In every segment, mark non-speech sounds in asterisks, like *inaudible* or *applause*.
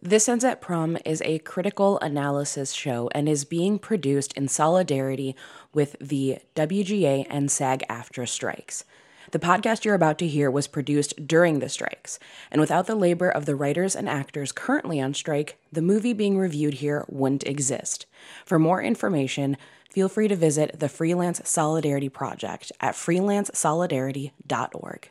This Ends at Prom is a critical analysis show and is being produced in solidarity with the WGA and SAG AFTRA strikes. The podcast you're about to hear was produced during the strikes, and without the labor of the writers and actors currently on strike, the movie being reviewed here wouldn't exist. For more information, feel free to visit the Freelance Solidarity Project at freelancesolidarity.org.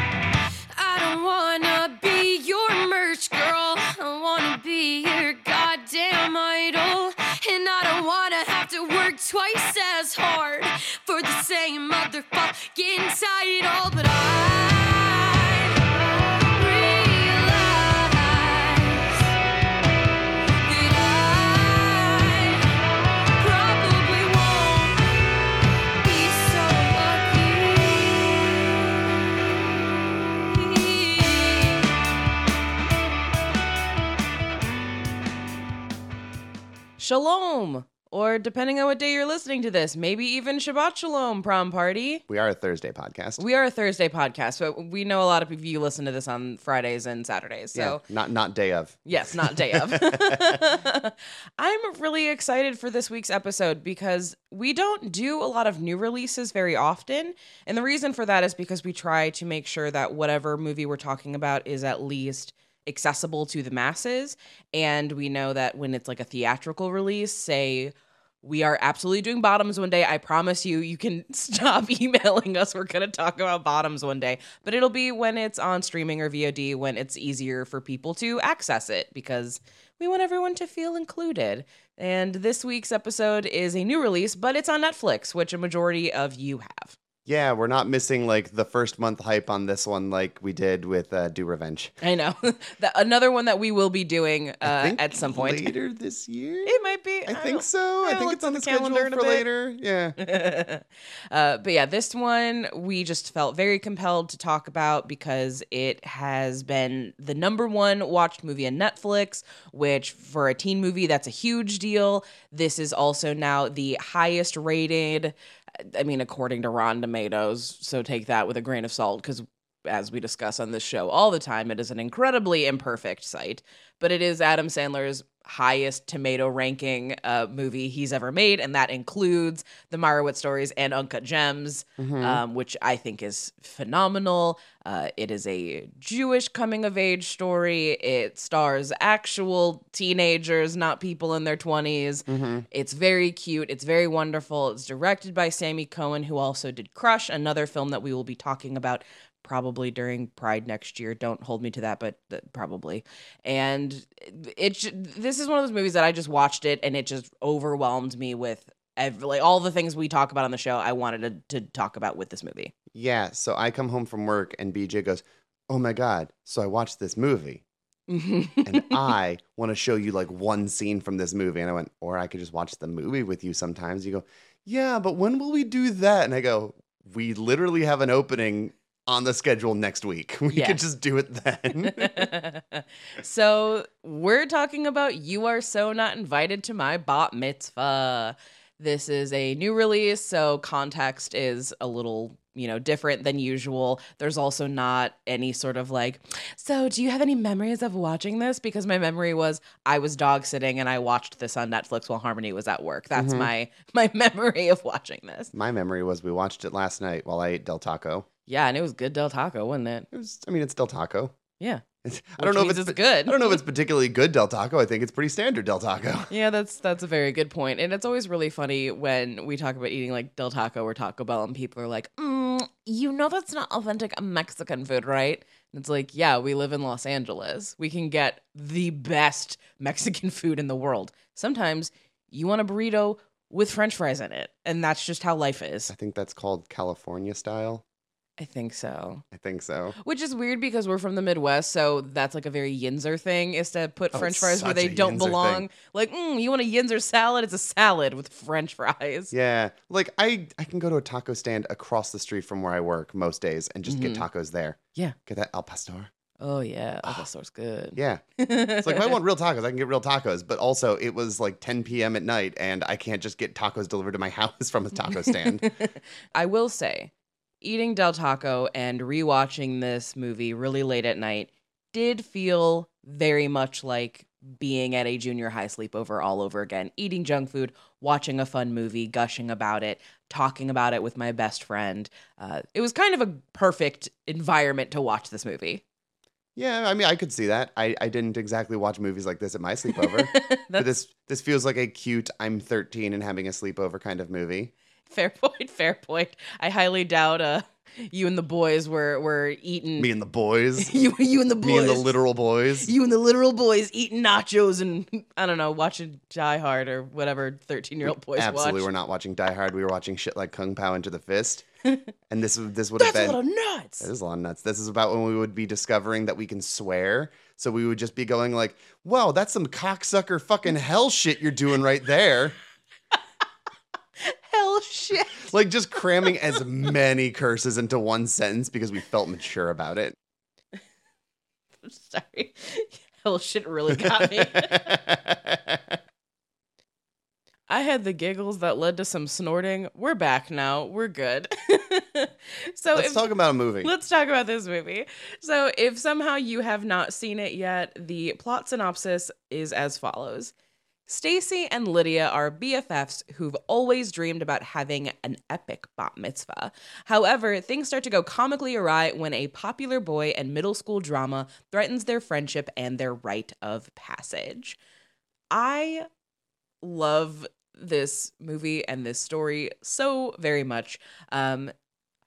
Goddamn idol. And I don't wanna have to work twice as hard for the same motherfucking title. But I Shalom! Or depending on what day you're listening to this, maybe even Shabbat Shalom prom party. We are a Thursday podcast. We are a Thursday podcast, but we know a lot of people you listen to this on Fridays and Saturdays. yeah, So, not not day of. yes, not day of. *laughs* I'm really excited for this week's episode because we don't do a lot of new releases very often. And the reason for that is because we try to make sure that whatever movie we're talking about is at least accessible to the masses. And we know that when it's like a theatrical release, say, we are absolutely doing bottoms one day. I promise you, you can *laughs* stop emailing us. We're going to talk about bottoms one day, but it'll be when it's on streaming or VOD when it's easier for people to access it because we want everyone to feel included. And this week's episode is a new release, but it's on Netflix, which a majority of you have. Yeah, we're not missing like the first month hype on this one like we did with uh, Do Revenge. I know. *laughs* that, another one that we will be doing uh, at some point. later this year. It might be. I don't think so. I Yeah, think it's on the, the calendar for later. Yeah. *laughs* uh, but yeah, this one we just felt very compelled to talk about because it has been the number one watched movie on Netflix, which for a teen movie, that's a huge deal. This is also now the highest rated, I mean, according to Rotten Tomatoes. So take that with a grain of salt because. As we discuss on this show all the time, it is an incredibly imperfect site, but it is Adam Sandler's highest tomato ranking uh, movie he's ever made, and that includes the Meyerowitz stories and Uncut Gems, Mhm. um, which I think is phenomenal. Uh, it is a Jewish coming of age story. It stars actual teenagers, not people in their 20s. Mhm. It's very cute. It's very wonderful. It's directed by Sammy Cohen, who also did Crush, another film that we will be talking about probably during Pride next year. Don't hold me to that, but th- probably. And it this is one of those movies that I just watched it and it just overwhelmed me with every, like all the things we talk about on the show. I wanted to, to talk about with this movie. Yeah. So I come home from work and BJ goes, "Oh my god!" So I watched this movie. *laughs* and I want to show you like one scene from this movie. And I went, or I could just watch the movie with you sometimes. You go, yeah, but when will we do that? And I go, we literally have an opening on the schedule next week. *laughs* We Yes. could just do it then. *laughs* so we're talking about You Are So Not Invited to My Bat Mitzvah. This is a new release, so context is a little, you know, different than usual. There's also not any sort of like, so do you have any memories of watching this? Because my memory was I was dog sitting and I watched this on Netflix while Harmony was at work. That's Mhm. my *laughs* my memory of watching this. My memory was we watched it last night while I ate Del Taco. Yeah, and it was good Del Taco, wasn't it? It was, I mean, it's Del Taco. Yeah. It's, *laughs* I don't know if it's, it's good. I don't know if it's particularly good Del Taco. I think it's pretty standard Del Taco. *laughs* Yeah, that's that's a very good point. and it's always really funny when we talk about eating like Del Taco or Taco Bell, and people are like, mm, "You know that's not authentic Mexican food, right?" And it's like, yeah, we live in Los Angeles. We can get the best *laughs* Mexican food in the world. Sometimes you want a burrito with French fries in it, and that's just how life is. I think that's called California style. I think so. I think so. Which is weird because we're from the Midwest, so that's like a very Yinzer thing is to put Oh, French fries where they don't Yinzer thing. belong. Like, mm, you want a Yinzer salad? It's a salad with French fries. Yeah, like I I can go to a taco stand across the street from where I work most days and just get tacos there. Yeah. Get that al pastor. Oh yeah, al pastor's source good. Yeah. It's like if I want real tacos, I can get real tacos. But also, it was like 10 p.m. at night, and I can't just get tacos delivered to my *laughs* house from a taco stand. *laughs* I will say, eating Del Taco and rewatching this movie really late at night did feel very much like being at a junior high sleepover all over again. Eating junk food, watching a fun movie, gushing about it, talking about it with my best friend. Uh, it was kind of a perfect environment to watch this movie. yeah, I mean, I could see that. I, I didn't exactly watch movies like this at my *laughs* sleepover. but this this feels like a cute I'm 13 and having a sleepover kind of movie. *laughs* fair point. Fair point. I highly doubt uh, you and the boys were were eating. Me and the boys. *laughs* you, you and the boys. Me and the literal boys. you and the literal boys eating nachos and I don't know, watching Die Hard or whatever thirteen year old boys Absolutely, watch. we're not watching Die Hard. We were watching shit like Kung Pow Enter the Fist. *laughs* and this this would have That's a been lot of nuts. That is a lot of nuts. This is about when we would be discovering that we can swear. So we would just be going like, "Whoa, that's some cocksucker fucking hell shit you're doing right there." Shit. *laughs* like just cramming as many curses into one sentence because we felt mature about it. *laughs* I'm Sorry. *laughs* Hell shit really got me. I had the giggles that led to some snorting. We're back now. We're good. so Let's if, talk about a movie. Let's talk about this movie. So, if somehow you have not seen it yet, the plot synopsis is as follows. Stacy and Lydia are BFFs who've always dreamed about having an epic bat mitzvah. However, things start to go comically awry when a popular boy and middle school drama threatens their friendship and their rite of passage. I love this movie and this story so very much. Um,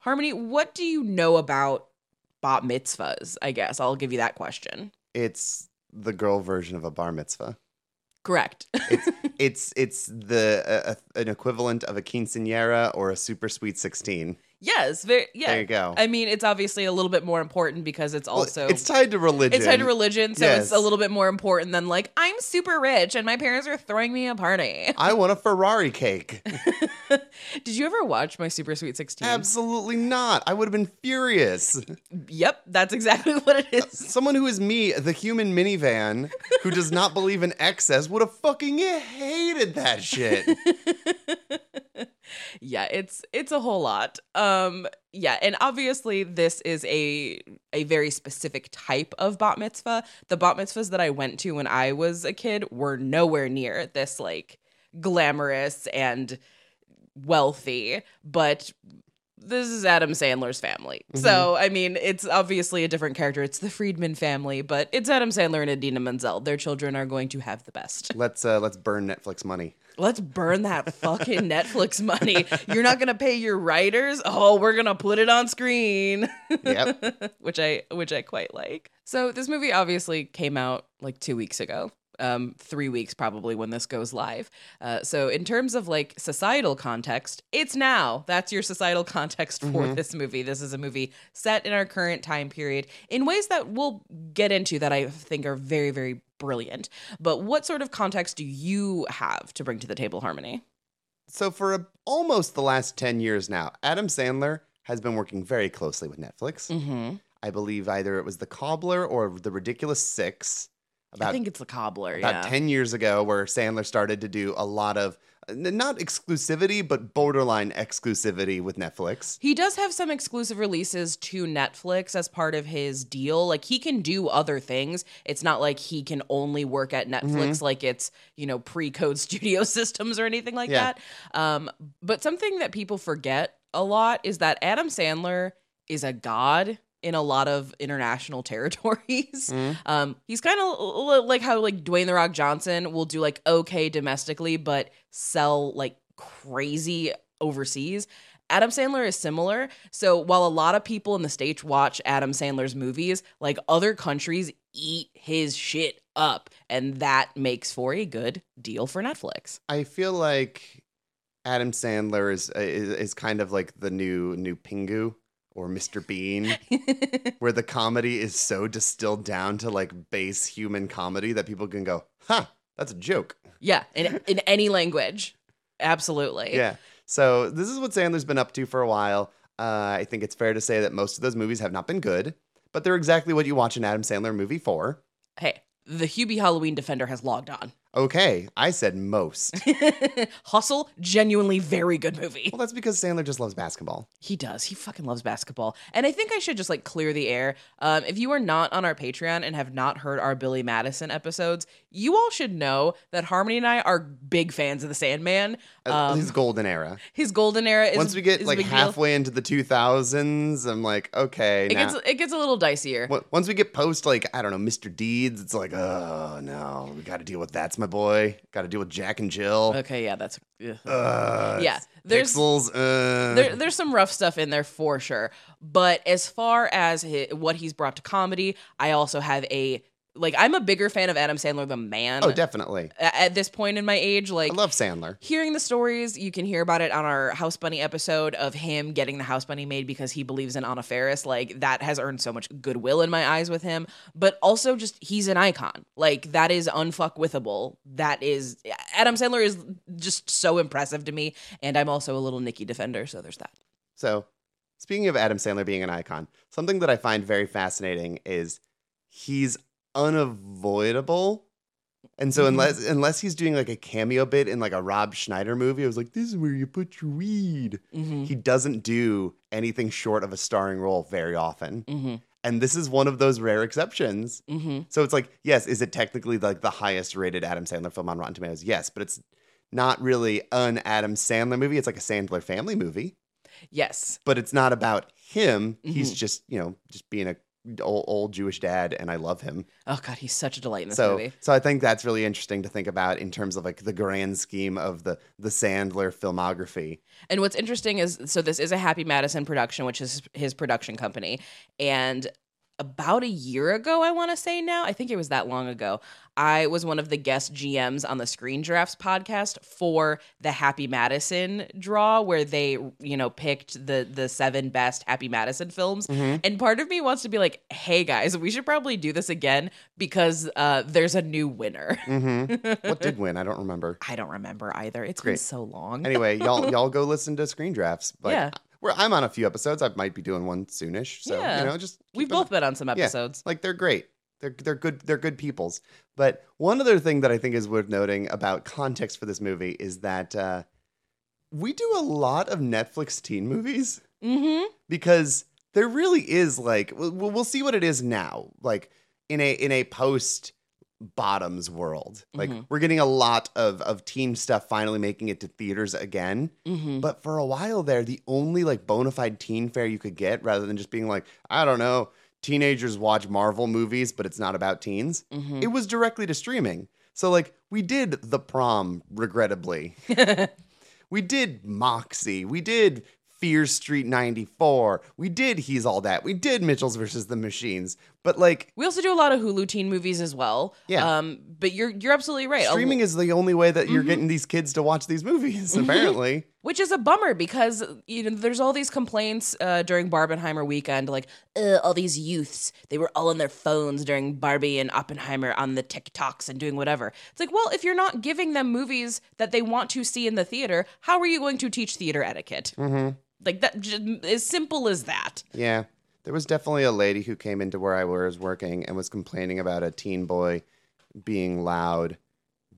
Harmony, what do you know about bat mitzvahs? I guess I'll give you that question. It's the girl version of a bar mitzvah. Correct. It's *laughs* it's it's the uh, an equivalent of a quinceanera or a super sweet 16. Yes, very yeah. There you go. I mean, it's obviously a little bit more important because it's Well, also it's tied to religion. it's tied to religion, so Yes. it's a little bit more important than like I'm super rich and my parents are throwing me a party. *laughs* I want a Ferrari cake. *laughs* Did you ever watch my Super Sweet 16? Absolutely not. I would have been furious. Yep, that's exactly *laughs* what it is. Uh, someone who is me, the human minivan, who does not believe in excess, would have fucking hated that shit. Yeah it's it's a whole lot um yeah and obviously this is a a very specific type of bat mitzvah the bat mitzvahs that i went to when i was a kid were nowhere near this like glamorous and wealthy but this is Adam Sandler's family. So, I mean, it's obviously a different character. It's the Friedman family, but it's Adam Sandler and Idina Menzel. Their children are going to have the best. Let's uh, let's burn Netflix money. Let's burn that fucking Netflix money. You're not gonna pay your writers. Oh, we're gonna put it on screen. Yep. *laughs* which I which I quite like. So this movie obviously came out like two weeks ago. Um, three weeks probably when this goes live. Uh, so in terms of like societal context, it's now. That's your societal context for this movie. This is a movie set in our current time period in ways that we'll get into that I think are very very brilliant. But what sort of context do you have to bring to the table, Harmony? So for a, almost the last 10 years now, Adam Sandler has been working very closely with Netflix. Mm-hmm. I believe either it was The Cobbler or The Ridiculous 6 I think it's the cobbler. about yeah. 10 years ago where Sandler started to do a lot of not exclusivity but borderline exclusivity with Netflix. He does have some exclusive releases to Netflix as part of his deal. Like he can do other things. It's not like he can only work at Netflix like it's, you know, pre-code *laughs* studio systems or anything like Yeah. that. Um but something that people forget a lot is that Adam Sandler is a god in a lot of international *laughs* territories. Um, he's kind of like how like Dwayne the Rock Johnson will do like okay domestically, but sell like crazy overseas. Adam Sandler is similar. So while a lot of people in the States watch Adam Sandler's movies, like other countries eat his shit up. And that makes for a good deal for Netflix. I feel like Adam Sandler is is, is kind of like the new new Pingu or Mr. Bean, *laughs* where the comedy is so distilled down to like base human comedy that people can go, huh, that's a joke. Yeah, in in any language. Absolutely. Yeah. So this is what Sandler's been up to for a while. Uh, I think it's fair to say that most of those movies have not been good, but they're exactly what you watch an Adam Sandler movie for. Hey, the Hubie Halloween Defender has logged on. Okay, I said most. *laughs* Hustle, genuinely very good movie. well, that's because Sandler just loves basketball. He does. He fucking loves basketball. And I think I should just like clear the air. Um, if you are not on our Patreon and have not heard our Billy Madison episodes, you all should know that Harmony and I are big fans of the Sandman. Um, His golden era. his golden era is Once we get like big deal. halfway into the 2000s, I'm like, okay. It now- gets it gets a little dicier. Once we get post like I don't know Mr. Deeds, it's like oh no, we got to deal with that's my boy. Got to deal with Jack and Jill. Okay, yeah, that's. Uh, Yeah, there's- pixels. Uh, there, there's some rough stuff in there for sure. But as far as hi what he's brought to comedy, I also have a like I'm a bigger fan of Adam Sandler the man. oh, definitely. At this point in my age, like I love Sandler. hearing the stories, you can hear about it on our House Bunny episode of him getting the House Bunny made because he believes in Anna Faris. Like that has earned so much goodwill in my eyes with him. But also just he's an icon. Like that is unfuckwithable. That is Adam Sandler is just so impressive to me. And I'm also a little Nikki defender, so there's that. So, speaking of Adam Sandler being an icon, something that I find very fascinating is he's unavoidable. And so Mhm. unless unless he's doing like a cameo bit in like a Rob Schneider movie, I was like, this is where you put your weed. Mm-hmm. He doesn't do anything short of a starring role very often. Mm-hmm. And this is one of those rare exceptions. Mm-hmm. So it's like, yes, is it technically like the highest rated Adam Sandler film on Rotten Tomatoes? Yes, but it's not really an Adam Sandler movie. It's like a Sandler family movie, Yes. but it's not about him. Mm-hmm. He's just, you know, just being a old, old Jewish dad, and I love him. Oh god, he's such a delight in this so, movie. so I think that's really interesting to think about in terms of like the grand scheme of the the Sandler filmography. And what's interesting is so this is a Happy Madison production, which is his production company. And about a year ago, I want to say now, I think it was that long ago, I was one of the guest GMs on the Screen Drafts podcast for the Happy Madison draw, where they, you know, picked the the seven best Happy Madison films. And part of me wants to be like, hey guys, we should probably do this again because uh, there's a new winner. hmm what did *laughs* win? I don't remember. I don't remember either. It's Great. been so long. Anyway, y'all *laughs* y'all go listen to screen drafts. Like, Yeah. Where I'm on a few episodes. I might be doing one soonish. So Yeah. you know, just We've both been on some episodes. Yeah, Like they're great. They're they're good. They're good peoples. But one other thing that I think is worth noting about context for this movie is that uh, we do a lot of Netflix teen movies Mm-hmm. because there really is like we'll, we'll see what it is now. Like in a in a post bottoms world, like Mhm. we're getting a lot of of teen stuff finally making it to theaters again. Mm-hmm. But for a while there, the only like bona fide teen fare you could get, rather than just being like, I don't know, teenagers watch Marvel movies, but it's not about teens, Mm-hmm. it was directly to streaming. So like we did the prom, regrettably. *laughs* we did Moxie. We did Fear Street 94. We did He's All That. We did Mitchell's versus the Machines. But like we also do a lot of Hulu teen movies as well. Yeah. Um, but you're you're absolutely right. Streaming is the only way that you're Mhm. getting these kids to watch these movies, apparently. which is a bummer because you know there's all these complaints uh, during Barbenheimer weekend, like all these youths they were all on their phones during Barbie and Oppenheimer on the TikToks and doing whatever. It's like, well, if you're not giving them movies that they want to see in the theater, how are you going to teach theater etiquette? hmm Like that, j- as simple as that. Yeah. There was definitely a lady who came into where I was working and was complaining about a teen boy being loud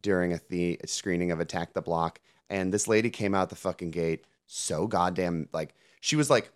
during a the screening of Attack the Block. And this lady came out the fucking gate so goddamn like she was like,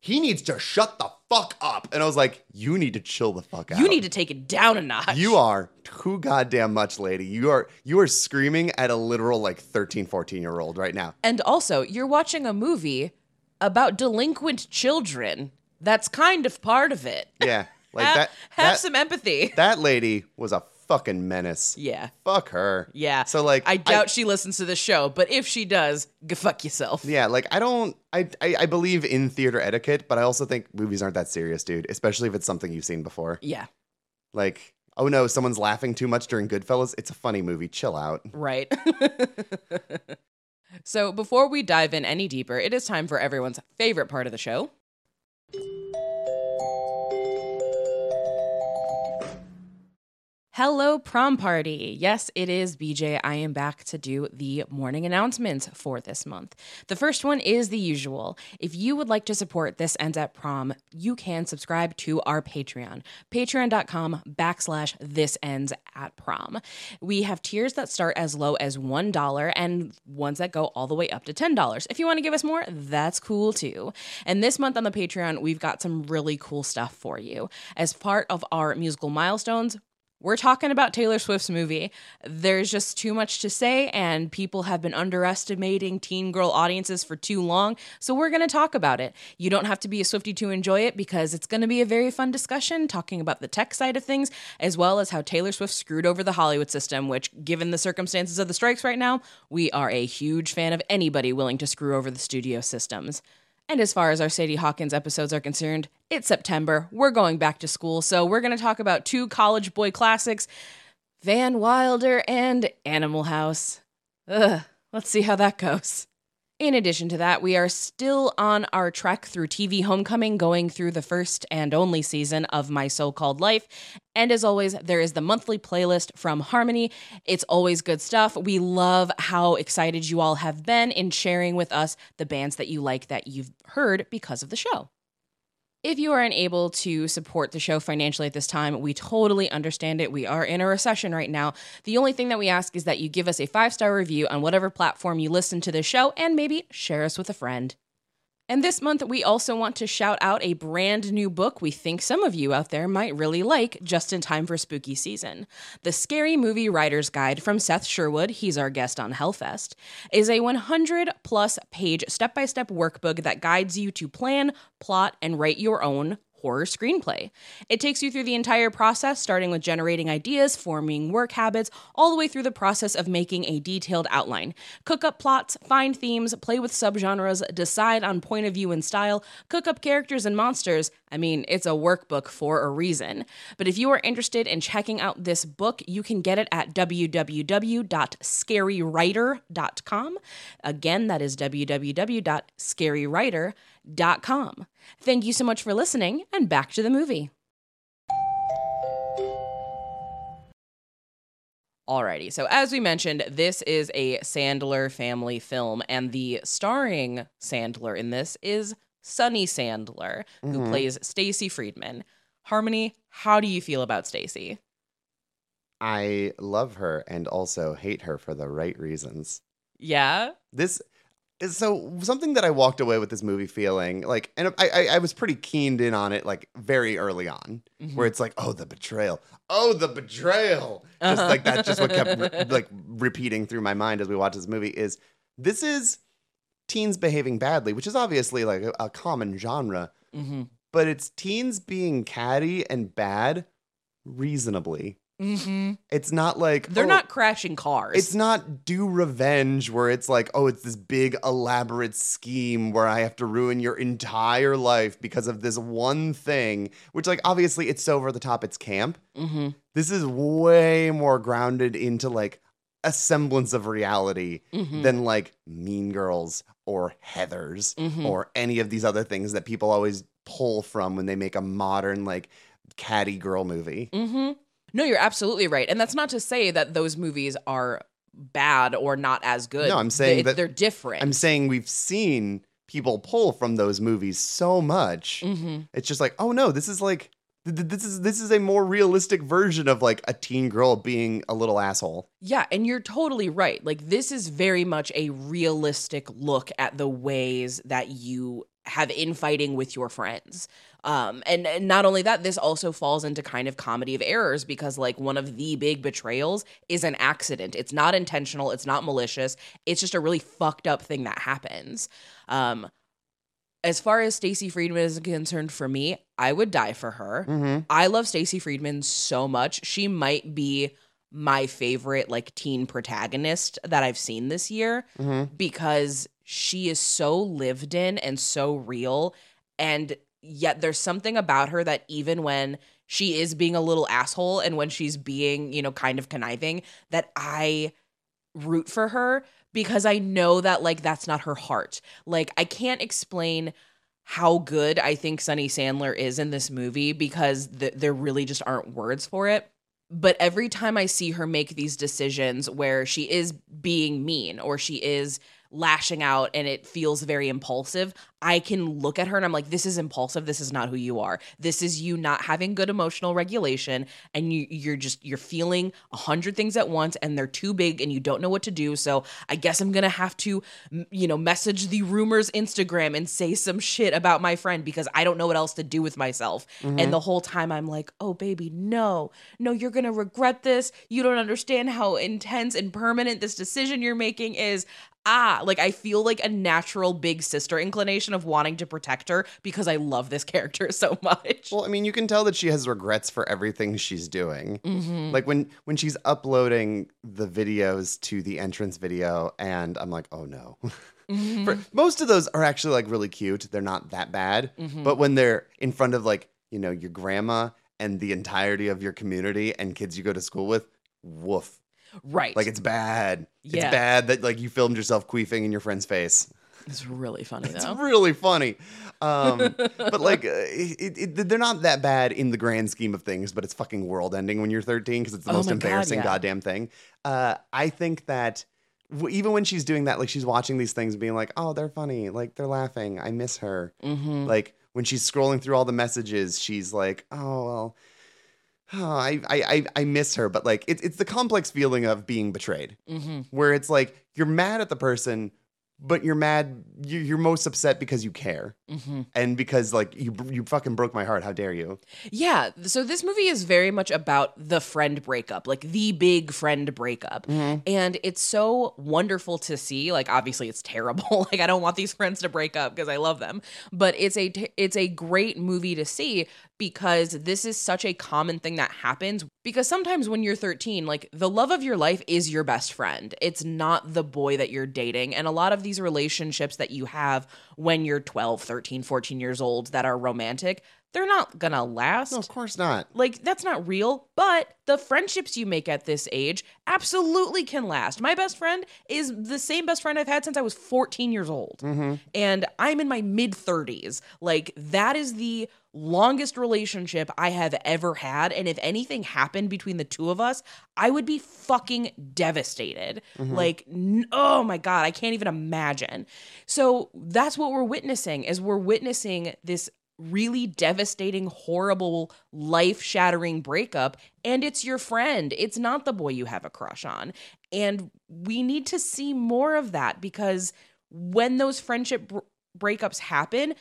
he needs to shut the fuck up. And I was like, you need to chill the fuck out. You need to take it down a notch. You are too goddamn much, lady. You are you are screaming at a literal like 13, 14 year old right now. And also, you're watching a movie about delinquent children. That's kind of part of it. Yeah. Like *laughs* have, that have that, some empathy. *laughs* that lady was a fucking menace. yeah. Fuck her. Yeah. So like I doubt she listens to the show, but if she does, go fuck yourself. Yeah, like I don't I, I I believe in theater etiquette, but I also think movies aren't that serious, dude, especially if it's something you've seen before. Yeah, Like, oh no, someone's laughing too much during Goodfellas. It's a funny movie. Chill out. right. *laughs* so before we dive in any deeper, it is time for everyone's favorite part of the show you Hello, prom party. Yes, it is BJ. I am back to do the morning announcements for this month. The first one is the usual. If you would like to support This Ends at Prom, you can subscribe to our Patreon, patreon.com backslash This Ends at Prom. We have tiers that start as low as $1 and ones that go all the way up to $10. If you want to give us more, that's cool too. And this month on the Patreon, we've got some really cool stuff for you. As part of our musical milestones, we're talking about Taylor Swift's movie. There's just too much to say, and people have been underestimating teen girl audiences for too long. So we're going to talk about it. You don't have to be a Swifty to enjoy it because it's going to be a very fun discussion talking about the tech side of things, as well as how Taylor Swift screwed over the Hollywood system, which, given the circumstances of the strikes right now, we are a huge fan of anybody willing to screw over the studio systems. And as far as our Sadie Hawkins episodes are concerned, it's September. We're going back to school, so we're going to talk about two college boy classics Van Wilder and Animal House. Ugh, let's see how that goes. In addition to that, we are still on our trek through TV Homecoming, going through the first and only season of My So Called Life. And as always, there is the monthly playlist from Harmony. It's always good stuff. We love how excited you all have been in sharing with us the bands that you like that you've heard because of the show. If you are unable to support the show financially at this time, we totally understand it. We are in a recession right now. The only thing that we ask is that you give us a five star review on whatever platform you listen to the show and maybe share us with a friend. And this month, we also want to shout out a brand new book we think some of you out there might really like just in time for spooky season. The Scary Movie Writer's Guide from Seth Sherwood, he's our guest on Hellfest, is a 100 plus page step by step workbook that guides you to plan, plot, and write your own horror screenplay. It takes you through the entire process, starting with generating ideas, forming work habits, all the way through the process of making a detailed outline. Cook up plots, find themes, play with subgenres, decide on point of view and style, cook up characters and monsters. I mean, it's a workbook for a reason. But if you are interested in checking out this book, you can get it at www.scarywriter.com. Again, that is www.scarywriter.com. Thank you so much for listening, and back to the movie. Alrighty, so as we mentioned, this is a Sandler family film, and the starring Sandler in this is Sunny Sandler, who Mhm. plays Stacy Friedman. Harmony, how do you feel about Stacy? I love her and also hate her for the right reasons. Yeah? This is so something that I walked away with this movie feeling like, and I, I, I was pretty keened in on it like very early on, Mm-hmm. where it's like, oh, the betrayal, oh, the betrayal, just Uh-huh. like that's just what kept re- *laughs* like repeating through my mind as we watched this movie. Is this is teens behaving badly, which is obviously like a, a common genre, Mm-hmm. but it's teens being catty and bad reasonably. Mm-hmm. It's not like They're oh, not crashing cars. It's not do revenge where it's like, oh, it's this big elaborate scheme where I have to ruin your entire life because of this one thing, which like obviously it's so over the top, it's camp. mm-hmm. This is way more grounded into like a semblance of reality Mm-hmm. than like Mean Girls or Heathers Mhm. or any of these other things that people always pull from when they make a modern like catty girl movie. Mm-hmm. No, you're absolutely right, and that's not to say that those movies are bad or not as good. No, I'm saying they, that- they're different. I'm saying we've seen people pull from those movies so much. Mm-hmm. It's just like, oh no, this is like this is this is a more realistic version of like a teen girl being a little asshole. Yeah, and you're totally right. Like this is very much a realistic look at the ways that you have infighting with your friends. Um and, and not only that, this also falls into kind of comedy of errors because like one of the big betrayals is an accident. It's not intentional, it's not malicious. It's just a really fucked up thing that happens. Um as far as Stacy Friedman is concerned for me, I would die for her. Mm-hmm. I love Stacy Friedman so much. She might be my favorite like teen protagonist that I've seen this year Mm-hmm. because she is so lived in and so real and yet there's something about her that even when she is being a little asshole and when she's being, you know, kind of conniving that I root for her because I know that like that's not her heart. Like I can't explain how good I think Sunny Sandler is in this movie because th- there really just aren't words for it. But every time I see her make these decisions where she is being mean or she is lashing out and it feels very impulsive, I can look at her and I'm like, this is impulsive. This is not who you are. This is you not having good emotional regulation. And you, you're just, you're feeling a hundred things at once and they're too big and you don't know what to do. So I guess I'm going to have to, you know, message the rumors Instagram and say some shit about my friend because I don't know what else to do with myself. And mm-hmm. the whole time I'm like, oh, baby, no, no, you're going to regret this. You don't understand how intense and permanent this decision you're making is ah, like I feel like a natural big sister inclination of wanting to protect her because I love this character *laughs* so much. Well, I mean, you can tell that she has regrets for everything she's doing. Mm-hmm. Like when when she's uploading the videos to the entrance video, and I'm like, oh no. *laughs* For, mm-hmm. most of those are actually like really cute. They're not that bad. Mm-hmm. But when they're in front of like you know your grandma and the entirety of your community and kids you go to school with, woof. Right. Like it's bad. Yeah. It's bad that like you filmed yourself queefing in your friend's face. it's really funny It's though. really funny. Um, *laughs* but like, uh, it, it, they're not that bad in the grand scheme of things, but it's fucking world ending when you're 13 because it's the Oh most my God, embarrassing yeah. goddamn thing. Uh, I think that w- even when she's doing that, like she's watching these things being like, oh, they're funny. Like they're laughing. I miss her. mm-hmm. Like when she's scrolling through all the messages, she's like, oh, well. Oh, I, I I miss her, but like it's it's the complex feeling of being betrayed Mm-hmm. where it's like you're mad at the person, but you're mad. you- You're most upset because you care, Mm-hmm. and because like you you fucking broke my heart. How dare you? Yeah. So this movie is very much about the friend breakup, like the big friend breakup. And it's so wonderful to see. Like obviously it's terrible. *laughs* like I don't want these friends to break up because I love them. But it's a t- it's a great movie to see because this is such a common thing that happens because sometimes when you're 13 like the love of your life is your best friend it's not the boy that you're dating and a lot of these relationships that you have when you're 12 13 14 years old that are romantic they're not gonna last. No, of course not. like that's not real but the friendships you make at this age absolutely can last. My best friend is the same best friend i've had since i was 14 years old. Mm-hmm. And i'm in my mid 30s like that is the longest relationship i have ever had and if anything happened between the two of us i would be fucking devastated mm-hmm. like n- oh my god i can't even imagine so that's what we're witnessing is we're witnessing this really devastating, horrible, life shattering breakup. And it's your friend. It's not the boy you have a crush on. And we need to see more of that because when those friendship br- breakups happen,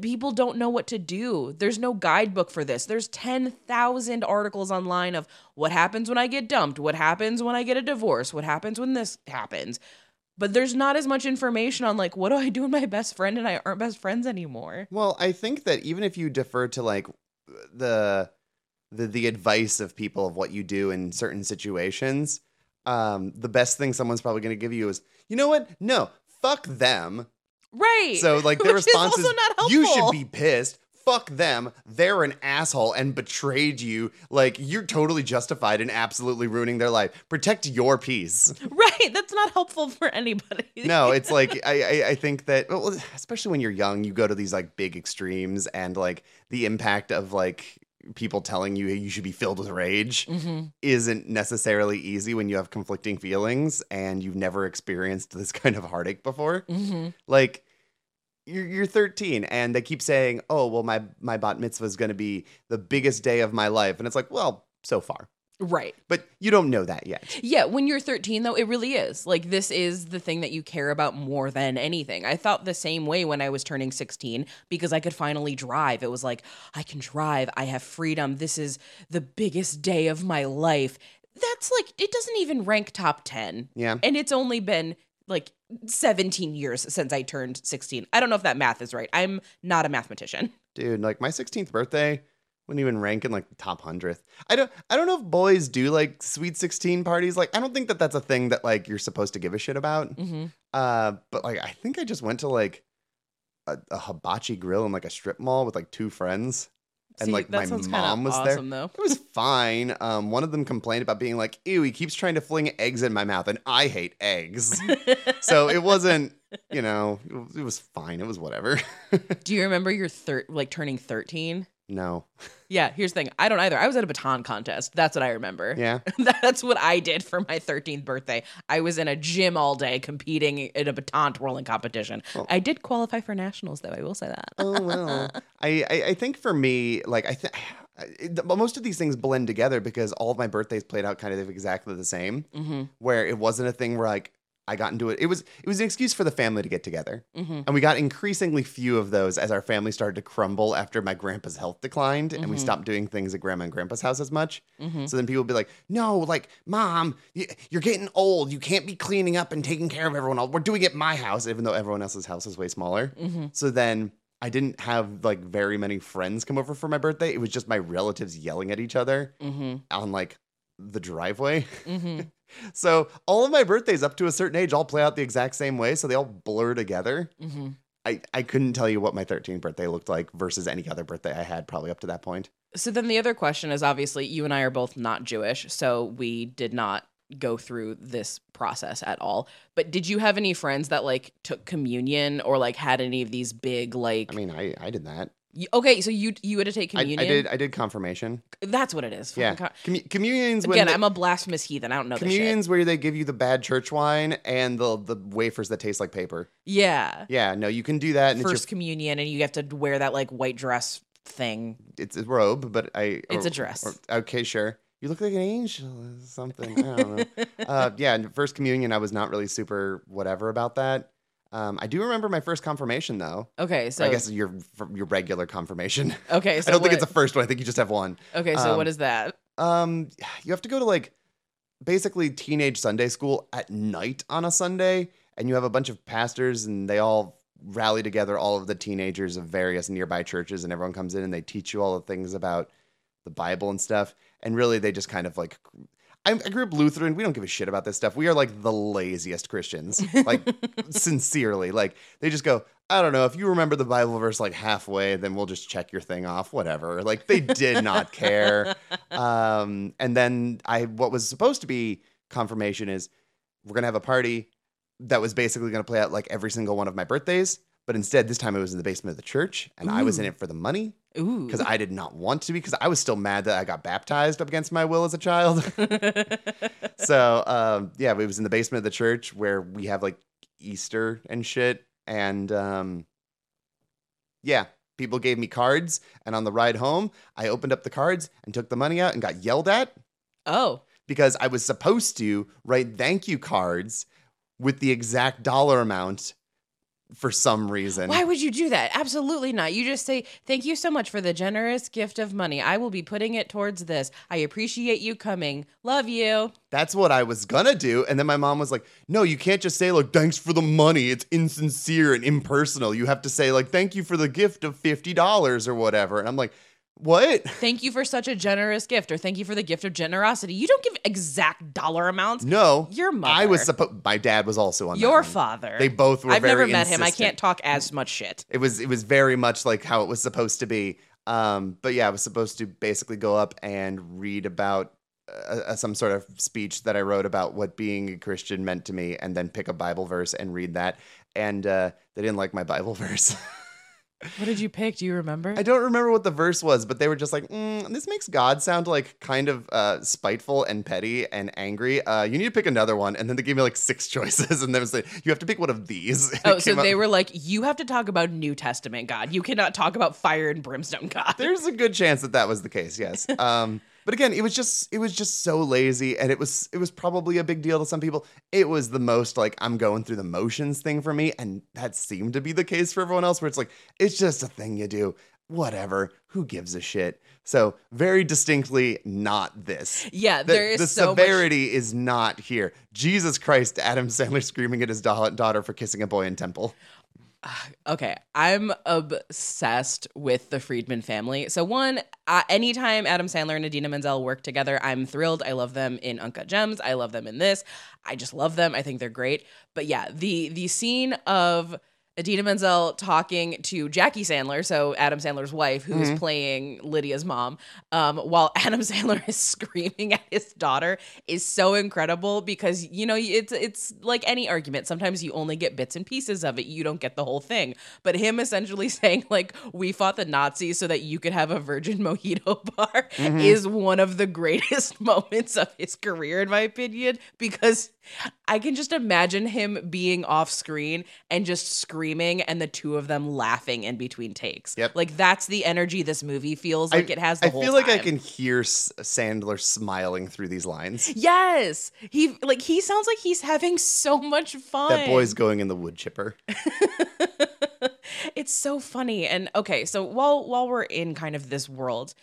people don't know what to do. There's no guidebook for this. There's 10,000 articles online of what happens when I get dumped, what happens when I get a divorce, what happens when this happens. But there's not as much information on like what do I do when my best friend and I aren't best friends anymore. Well, I think that even if you defer to like the the the advice of people of what you do in certain situations, um, the best thing someone's probably going to give you is, you know what? No, fuck them. Right. So like their *laughs* Which response is, you should be pissed. Fuck them. They're an asshole and betrayed you. Like you're totally justified in absolutely ruining their life. Protect your peace. *laughs* Right. That's not helpful for anybody. No, *laughs* it's like I, I I think that well, especially when you're young, you go to these like big extremes and like the impact of like people telling you you should be filled with rage hmm isn't necessarily easy when you have conflicting feelings and you've never experienced this kind of heartache before. hmm Like you're, you're 13 and they keep saying, "Oh, well my my bat mitzvah is going to be the biggest day of my life." And it's like, "Well, so far." Right. But you don't know that yet. Yeah. When you're 13, though, it really is. Like, this is the thing that you care about more than anything. I thought the same way when I was turning 16 because I could finally drive. It was like, I can drive. I have freedom. This is the biggest day of my life. That's like, it doesn't even rank top 10. Yeah. And it's only been like 17 years since I turned 16. I don't know if that math is right. I'm not a mathematician. *laughs* Dude, like my 16th birthday wouldn't even rank in like the top 100th. I don't I don't know if boys do like sweet 16 parties. Like I don't think that that's a thing that like you're supposed to give a shit about. hmm Uh but like I think I just went to like a, a hibachi grill in like a strip mall with like two friends. And See, like my mom was there. awesome, though. It was fine. Um, one of them complained about being like, "Ew, he keeps trying to fling eggs in my mouth," and I hate eggs. *laughs* so it wasn't you know, it was, fine. It was whatever. Do you remember your third, like turning 13? No. Yeah, here's the thing. I don't either. I was at a baton contest. That's what I remember. Yeah. *laughs* That's what I did for my 13th birthday. I was in a gym all day competing in a baton twirling competition. I did qualify for nationals, though. I will say that. Oh well. *laughs* I, I I think for me, like I think. Most of these things blend together because all of my birthdays played out kind of exactly the same. Mm-hmm. Where it wasn't a thing where like I got into it. It was it was an excuse for the family to get together, Mm-hmm. and we got increasingly few of those as our family started to crumble after my grandpa's health declined, and we Mhm. stopped doing things at grandma and grandpa's house as much. Mm-hmm. So then people would be like, "No, like mom, you're getting old. You can't be cleaning up and taking care of everyone else. We're doing it at my house, even though everyone else's house is way smaller." Mm-hmm. So then I didn't have like very many friends come over for my birthday. It was just my relatives yelling at each other Mm-hmm. on like the driveway. *laughs* So all of my birthdays up to a certain age all play out the exact same way. So they all blur together. Mm-hmm. I, I couldn't tell you what my 13th birthday looked like versus any other birthday I had probably up to that point. So then the other question is obviously you and I are both not Jewish, so we did not go through this process at all. But did you have any friends that like took communion or like had any of these big like I mean, I, I did that. Okay, so you you had to take I, I communion. did I did confirmation. That's what it is. Yeah. Fucking co- communions when Again, they- I'm a blasphemous heathen. I don't know communions where they give you the bad church wine and the the wafers that taste like paper. Yeah. Yeah, no, you can do that and First it's your, communion and you have to wear that like white dress thing. it's a robe, but I It's or- a dress. or- okay, sure. You look like an angel or something. I don't know. *laughs* uh, yeah, first communion, I was not really super whatever about that. Um, I do remember my first confirmation though. Okay, so I guess your your regular confirmation. *laughs* Okay, *laughs* so I don't think it's the first one. I think you just have one. Okay, so um, what is that? Um, you have to go to like basically teenage Sunday school at night on a Sunday, and you have a bunch of pastors, and they all rally together, all of the teenagers of various nearby churches, and everyone comes in and they teach you all the things about the Bible and stuff. And really, they just kind of like. I, grew up Lutheran. We don't give a shit about this stuff. We are like the laziest Christians. Like, *laughs* sincerely. Like, they just go, I don't know. If you remember the Bible verse like halfway, then we'll just check your thing off, whatever. Like, they did not care. *laughs* Um, and then I, what was supposed to be confirmation is we're gonna have a party that was basically gonna play out like every single one of my birthdays, but instead this time it was in the basement of the church, and I was in it for the money because I did not want to be because I was still mad that I got baptized up against my will as a child. *laughs* so um, yeah, it was in the basement of the church where we have like Easter and shit, and um, yeah, people gave me cards, and on the ride home, I opened up the cards and took the money out and got yelled at oh. because I was supposed to write thank you cards with the exact dollar amount for some reason. Why would you do that? Absolutely not. You just say, Thank you so much for the generous gift of money. I will be putting it towards this. I appreciate you coming. Love you. That's what I was gonna do. And then my mom was like, no, you can't just say, like, thanks for the money. It's insincere and impersonal. You have to say, like, thank you for the gift of $50 or whatever. And I'm like, what? Thank you for such a generous gift, or thank you for the gift of generosity. You don't give exact dollar amounts. No. Your mother. I was supposed my dad was also on that Your father. They both were I've never met him. I can't talk as much shit. It was it was very much like how it was supposed to be. Um, but yeah, I was supposed to basically go up and read about uh, uh, some sort of speech that I wrote about what being a Christian meant to me, and then pick a Bible verse and read that. And uh, they didn't like my Bible *laughs* verse. What did you pick? Do you remember? I don't remember what the verse was, but they were just like, mm, "This makes God sound like kind of uh, spiteful and petty and angry." Uh, you need to pick another one, and then they gave me like six *laughs* choices, and they was like, "You have to pick one of these." *laughs* And Oh, so they were like, you have to talk about New Testament God. You cannot talk about fire and brimstone God. There's a good chance that that was the case. Yes. *laughs* Um, but again, it was just it was just so lazy, and it was it was probably a big deal to some people. It was the most like I'm going through the motions thing for me, and that seemed to be the case for everyone else. Where it's like it's just a thing you do. Whatever. Who gives a shit? So very distinctly not this. Yeah, The, there is the so much. severity is not here. Jesus Christ, Adam Sandler screaming at his da- daughter for kissing a boy in temple. *sighs* Okay, I'm obsessed with the Friedman family. So one, uh, anytime Adam Sandler and Idina Menzel work together, I'm thrilled. I love them in Uncut Gems. I love them in this. I just love them. I think they're great. But yeah, the the scene of Idina Menzel talking to Jackie Sandler, so Adam Sandler's wife, who is Mhm. playing Lydia's mom, um, while *laughs* Adam Sandler is screaming at his daughter, is so incredible because you know it's it's like any argument. Sometimes you only get bits and pieces of it; you don't get the whole thing. But him essentially *laughs* saying like "We fought the Nazis so that you could have a Virgin *laughs* Mojito bar" Mhm. is one of the greatest moments of his career, in my opinion, because I can just imagine him being off screen and just screaming and the two of them laughing in between takes. Yep. Like that's the energy this movie feels like it has the I feel like I can hear S- Sandler smiling through these lines. Yes. He like he sounds like he's having so much fun. That boy's going in the wood chipper. *laughs* *laughs* it's so funny. And okay, so while while we're in kind of this world,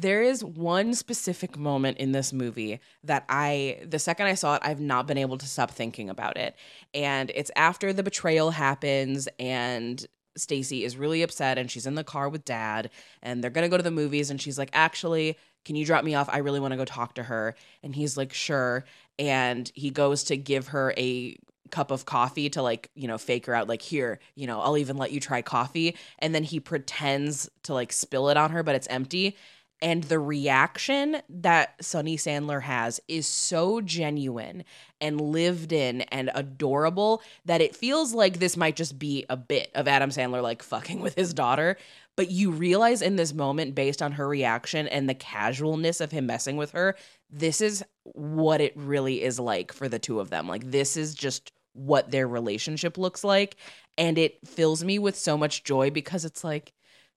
there is one specific moment in this movie that I the second I saw it, I've not been able to stop thinking about it. And it's after the betrayal happens and Stacy is really upset and she's in the car with dad and they're going to go to the movies and she's like, "Actually, can you drop me off? I really want to go talk to her." And he's like, "Sure." And he goes to give her a cup of coffee to like you know fake her out like here you know i'll even let you try coffee and then he pretends to like spill it on her but it's empty and the reaction that Sunny Sandler has is so genuine and lived in and adorable that it feels like this might just be a bit of Adam Sandler like fucking with his daughter. But you realize in this moment, based on her reaction and the casualness of him messing with her, this is what it really is like for the two of them. Like, this is just what their relationship looks like. And it fills me with so much joy because it's like,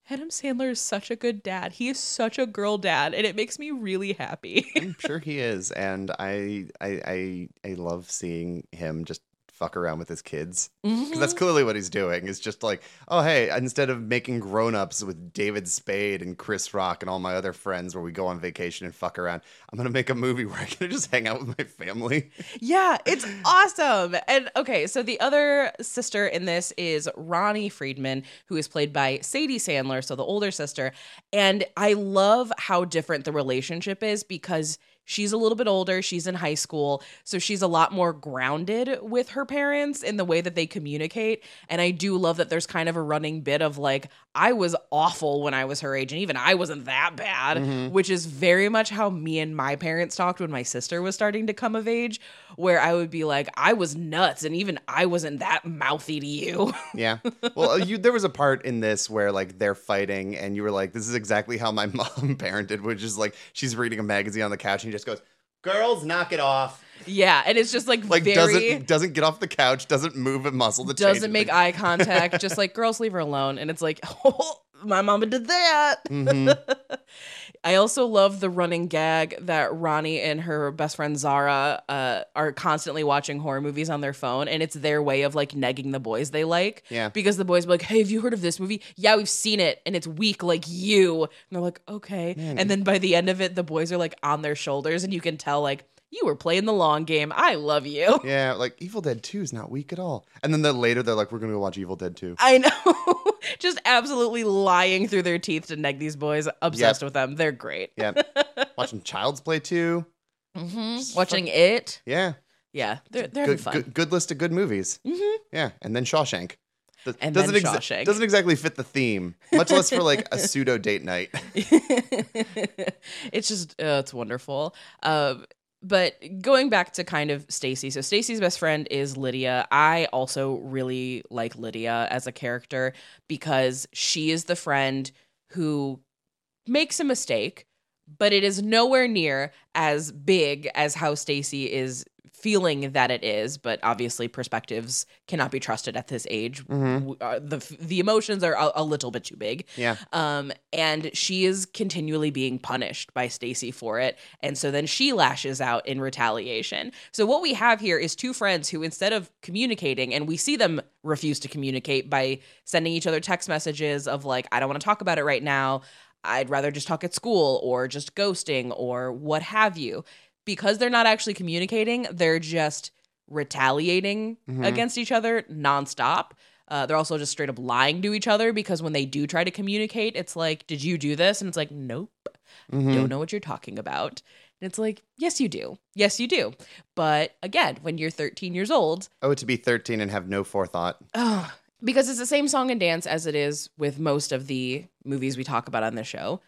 Adam Sandler is such a good dad. He is such a girl dad, and it makes me really happy. I'm sure he is, and I I I, I love seeing him just fuck around with his kids because that's mm-hmm. clearly what he's doing. It's just like, oh hey, instead of making grown-ups with David Spade and Chris Rock and all my other friends where we go on vacation and fuck around, I'm gonna make a movie *laughs* where I can just hang out with my family. Yeah, it's *laughs* awesome. And okay, so the other sister in this is Ronnie Friedman, who is played by Sadie Sandler, so the older sister. And I love how different the relationship is because she's a little bit older, she's in high school, so she's a lot more grounded with her parents in the way that they communicate. And I do love that there's kind of a running bit of like, I was awful when I was her age, and even I wasn't that bad, Mhm. which is very much how me and my parents talked when my sister was starting to come of age, where I would be like, I was nuts, and even I wasn't that mouthy to you. *laughs* Yeah. Well, uh, you there was a part in this where like they're fighting, and you were like, "This is exactly how my *laughs* mom parented," which is like she's reading a magazine on the couch and he just goes, "Girls, knock it off." yeah, and it's just like, Like very doesn't doesn't get off the couch, doesn't move a muscle to doesn't it. make eye contact, *laughs* just like girls leave her alone, and it's like, *laughs* oh, my mama did that. Mhm. *laughs* I also love the running gag that Ronnie and her best friend Zara uh, are constantly watching horror movies on their phone, and it's their way of like negging the boys they like. Yeah. Because the boys be like, "Hey, have you heard of this movie? Yeah, we've seen it, and it's weak like you." And they're like, "Okay." Man. And then by the end of it, the boys are like on their shoulders, and you can tell like you were playing the long game. I love you. *laughs* Yeah, like Evil Dead 2 is not weak at all. And then the, later they're like, we're going to go watch Evil Dead 2. I know. *laughs* Just absolutely lying through their teeth to neg these boys. Obsessed with them. They're great. Yeah. *laughs* Watching Child's Play 2. hmm Just Watching it. Yeah. Yeah, they're, they're Good, fun. good, good list of good movies. Mhm. Yeah. And then Shawshank. Th- And doesn't then exa- Shawshank. doesn't exactly fit the theme, much less for like a pseudo date night. it's just uh, it's wonderful. Um, but going back to kind of Stacy, so Stacy's best friend is Lydia. I also really like Lydia as a character because she is the friend who makes a mistake, but it is nowhere near as big as how Stacy is feeling that it is. But obviously, perspectives cannot be trusted at this age. Mhm. Uh, the the emotions are a, a little bit too big. Yeah. Um, and she is continually being punished by Stacy for it. And so then she lashes out in retaliation. So what we have here is two friends who instead of communicating, and we see them refuse to communicate by sending each other text messages of like, I don't want to talk about it right now. I'd rather just talk at school or just ghosting or what have you. Because they're not actually communicating, they're just retaliating Mhm. against each other nonstop. Uh, they're also just straight up lying to each other because when they do try to communicate, it's like, "Did you do this?" And it's like, "Nope, Mhm. don't know what you're talking about." And it's like, "Yes, you do. Yes, you do." But again, when you're 13 years old, Oh, to be 13 and have no forethought. oh, *sighs* because it's the same song and dance as it is with most of the movies we talk about on the show.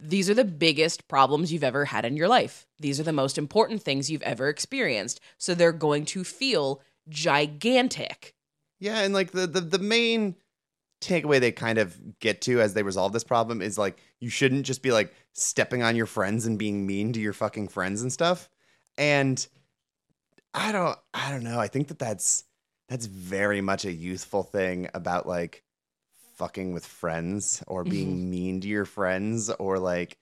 These are the biggest problems you've ever had in your life. These are the most important things you've ever experienced. So they're going to feel gigantic. Yeah, and like the the, the main takeaway they kind of get to as they resolve this problem is like you shouldn't just be like stepping on your friends and being mean to your fucking friends and stuff. And I don't I don't know. I think that that's that's very much a youthful thing about like fucking with friends or being mean to your friends or like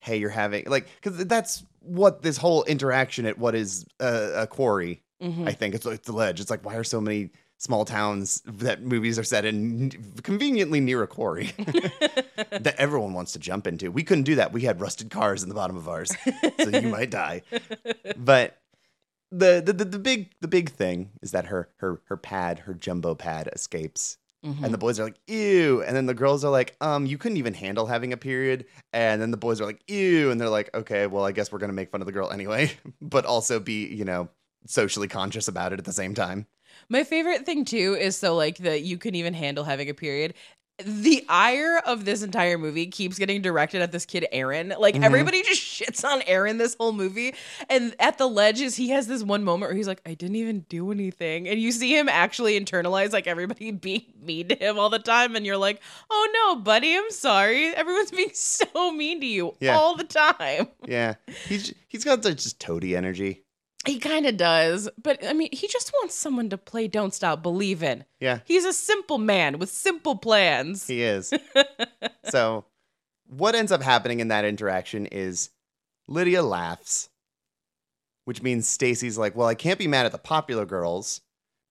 hey you're having like cuz that's what this whole interaction at what is uh, a quarry Mhm. I think it's like the ledge. It's like why are so many small towns that movies are set in conveniently near a quarry *laughs* *laughs* that everyone wants to jump into. We couldn't do that. We had rusted cars in the bottom of ours, so you might die. *laughs* But the, the the the big the big thing is that her her her pad her jumbo pad escapes. Mhm. And the boys are like, ew. And then the girls are like, um, you couldn't even handle having a period. And then the boys are like, ew. And they're like, okay, well, I guess we're going to make fun of the girl anyway, *laughs* but also be, you know, socially conscious about it at the same time. My favorite thing too is so like that you can even handle having a period. The ire of this entire movie keeps getting directed at this kid Aaron. Like Mhm. everybody just *laughs* shits on Aaron this whole movie. And at the ledges, he has this one moment where he's like, "I didn't even do anything," and you see him actually internalize like everybody *laughs* being mean to him all the time, and you're like, "Oh no, buddy, I'm sorry. Everyone's being *laughs* so mean to you Yeah. all the time." Yeah. He's, he's got the just toady energy. He kind of does, but I mean, he just wants someone to play "Don't Stop Believin'." Yeah, He's a simple man with simple plans. he is. *laughs* so what ends up happening in that interaction is Lydia laughs, which means Stacy's like, "Well, I can't be mad at the popular girls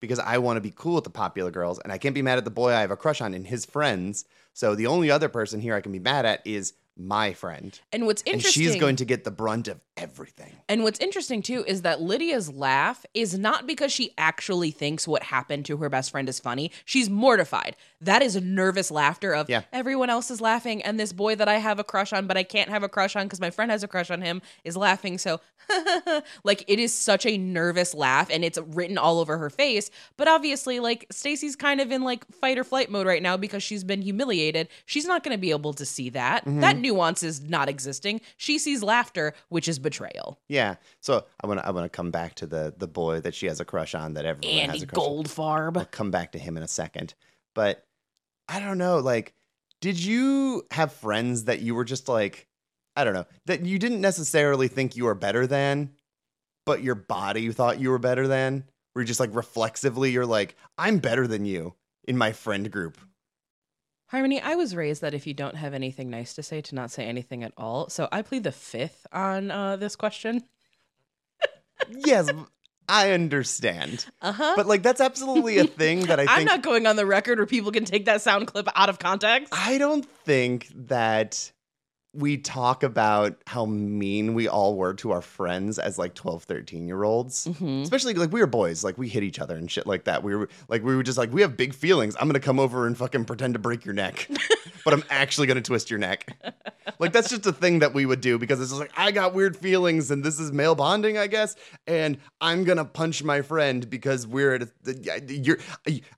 because I want to be cool with the popular girls, and I can't be mad at the boy I have a crush on and his friends. So the only other person here I can be mad at is my friend, And what's and interesting she's going to get the brunt of everything." And what's interesting too is that Lydia's laugh is not because she actually thinks what happened to her best friend is funny. She's mortified. That is a nervous laughter of Yeah. everyone else is laughing and this boy that I have a crush on but I can't have a crush on because my friend has a crush on him is laughing. So *laughs* like it is such a nervous laugh and it's written all over her face. But obviously like Stacy's kind of in like fight or flight mode right now because she's been humiliated. She's not going to be able to see that. That mm-hmm. Nuance is not existing. She sees laughter, which is betrayal. Yeah. So I want to I want to come back to the the boy that she has a crush on that everyone Andy has a crush on. Goldfarb. I'll come back to him in a second. But I don't know, like, did you have friends that you were just like, I don't know, that you didn't necessarily think you were better than, but your body thought you were better than? Where you just like reflexively, you're like, I'm better than you in my friend group. Harmony, I was raised that if you don't have anything nice to say, to not say anything at all. So I plead the fifth on uh, this question. yes, *laughs* I understand. Uh huh. But like, that's absolutely a thing that I *laughs* think. I'm not going on the record where people can take that sound clip out of context. I don't think that we talk about how mean we all were to our friends as like 12, 13 year olds. Mhm. Especially like we were boys, like we hit each other and shit like that. We were like we were just like we have big feelings. I'm gonna come over and fucking pretend to break your neck, *laughs* but I'm actually gonna twist your neck. Like that's just a thing that we would do because it's just like I got weird feelings and this is male bonding, I guess. And I'm gonna punch my friend because we're at a, you're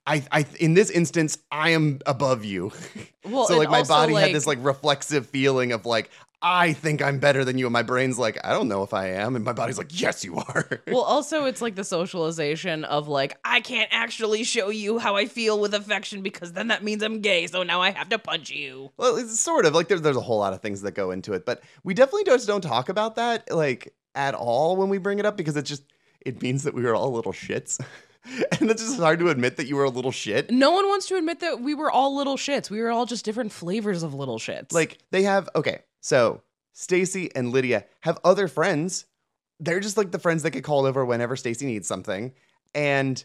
I I in this instance I am above you. *laughs* Well, so like my body had this like reflexive feeling of like I think I'm better than you, and my brain's like I don't know if I am, and my body's like yes you are. Well, also, it's like the socialization of like, I can't actually show you how I feel with affection because then that means I'm gay. So now I have to punch you. Well, it's sort of like there, there's a whole lot of things that go into it, but we definitely just don't talk about that like at all when we bring it up because it just it means that we were all little shits, *laughs* *laughs* and it's just hard to admit that you were a little shit. No one wants to admit that we were all little shits. We were all just different flavors of little shits. Like they have okay, so Stacy and Lydia have other friends. They're just like the friends that get called over whenever Stacy needs something, and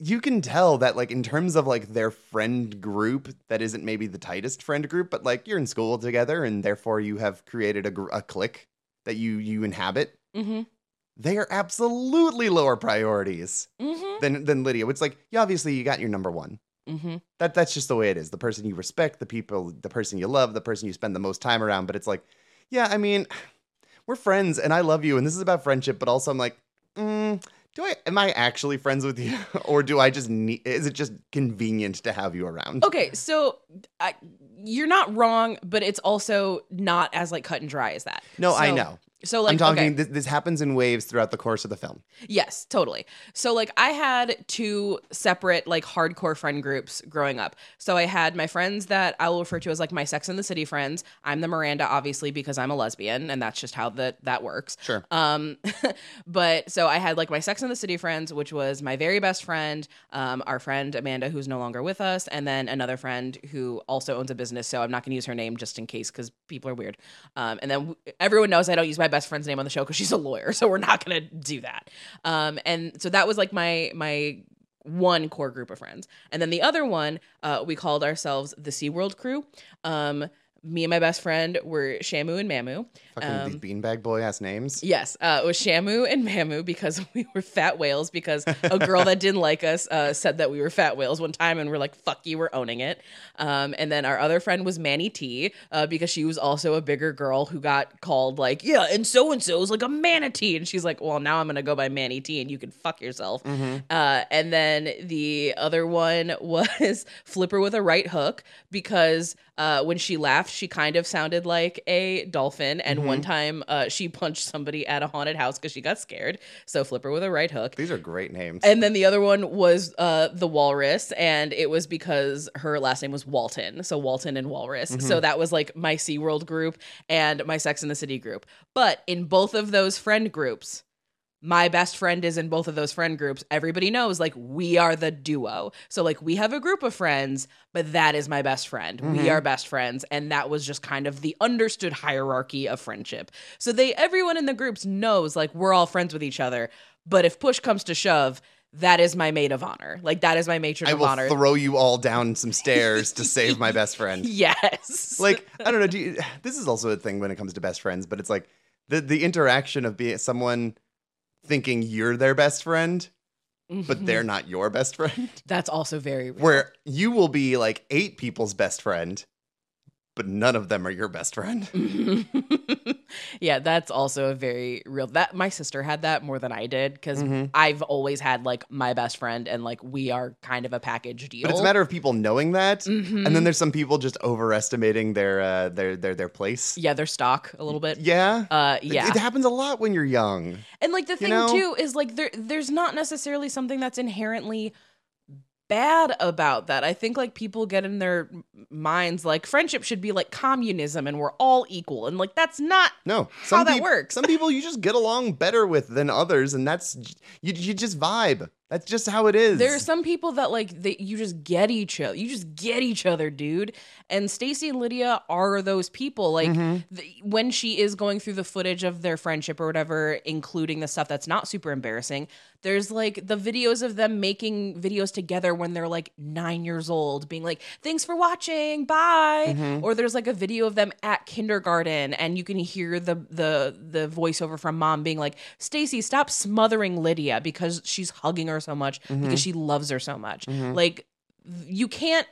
you can tell that like in terms of like their friend group that isn't maybe the tightest friend group but like you're in school together and therefore you have created a, gr- a clique that you you inhabit mm-hmm. They are absolutely lower priorities Mm-hmm. than than Lydia. It's like, yeah, obviously you got your number one. Mm-hmm. That that's just the way it is. The person you respect, the people, the person you love, the person you spend the most time around. But it's like, yeah, I mean, *sighs* we're friends and I love you, and this is about friendship. But also, I'm like, mm, do I am I actually friends with you, *laughs* or do I just need? Is it just convenient to have you around? Okay, so I, you're not wrong, but it's also not as like cut and dry as that. No, I know. So like I'm talking. okay. This, this happens in waves throughout the course of the film. Yes, totally. So like I had two separate like hardcore friend groups growing up. So I had my friends that I will refer to as like my Sex and the City friends. I'm the Miranda obviously because I'm a lesbian and that's just how that that works. Sure. Um *laughs* but so I had like my Sex and the City friends which was my very best friend, um our friend Amanda who's no longer with us and then another friend who also owns a business so I'm not going to use her name just in case cuz people are weird. Um and then everyone knows I don't use my best friend's name on the show cuz she's a lawyer so we're not to do that. Um, and so that was like my my one core group of friends, and then the other one uh, we called ourselves the SeaWorld crew. Um, me and my best friend were Shamu and Mamu. Fucking Um, these beanbag boy ass names. Yes, uh, it was Shamu and Mamu because *laughs* we were fat whales. Because a girl that didn't like us uh, said that we were fat whales one time, and we're like, "Fuck you, we're owning it." Um, and then our other friend was Manny T uh, because she was also a bigger girl who got called like, "Yeah, and so and so is like a manatee," and she's like, "Well, now I'm gonna go by Manny T, and you can fuck yourself." Uh, and then the other one *laughs* was Flipper with a right hook because uh, when she laughed, she kind of sounded like a dolphin. And one time uh, she *laughs* punched somebody at a haunted house because she got scared. So Flipper with a right hook. These are great names. And then the other one was uh, the Walrus, and it was because her last name was Walton. So Walton and Walrus. So that was like my SeaWorld group and my Sex in the City group. But in both of those friend groups, my best friend is in both of those friend groups. Everybody knows, like, we are the duo. So, like, we have a group of friends, but that is my best friend. We mm-hmm. are best friends. And that was just kind of the understood hierarchy of friendship. So, they, everyone in the groups knows, like, we're all friends with each other. But if push comes to shove, that is my maid of honor. Like, that is my matron I of will honor. throw you all down some *laughs* stairs to save my best friend. yes. Like I don't know. Do you, *sighs* this is also a thing when it comes to best friends, but it's like the the interaction of being someone thinking you're their best friend, but Mhm. they're not your best friend. That's also very real. Where you will be like eight people's best friend, but none of them are your best friend. *laughs* yeah, that's also a very real. That my sister had that more than I did because Mhm. I've always had like my best friend, and like we are kind of a package deal. But it's a matter of people knowing that, Mhm. and then there's some people just overestimating their uh, their their their place. yeah, their stock a little bit. Yeah. Uh, It- yeah, It, happens a lot when you're young. and like the thing know? too is like there, there's not necessarily something that's inherently bad about that. I think like people get in their minds like friendship should be like communism, and we're all equal, and like that's not No, How that peop- works. Some people you just get along better with than others, and that's you. You just vibe. That's just how it is. There are some people that like they you just get each other. You just get each other, dude. And Stacy and Lydia are those people. Like Mm-hmm. the, when she is going through the footage of their friendship or whatever, including the stuff that's not super embarrassing. There's like the videos of them making videos together when they're like nine years old, being like, "Thanks for watching, bye." Mm-hmm. Or there's like a video of them at kindergarten, and you can hear the the the voiceover from mom being like, "Stacy, stop smothering Lydia because she's hugging her so much Mm-hmm. because she loves her so much." Like you can't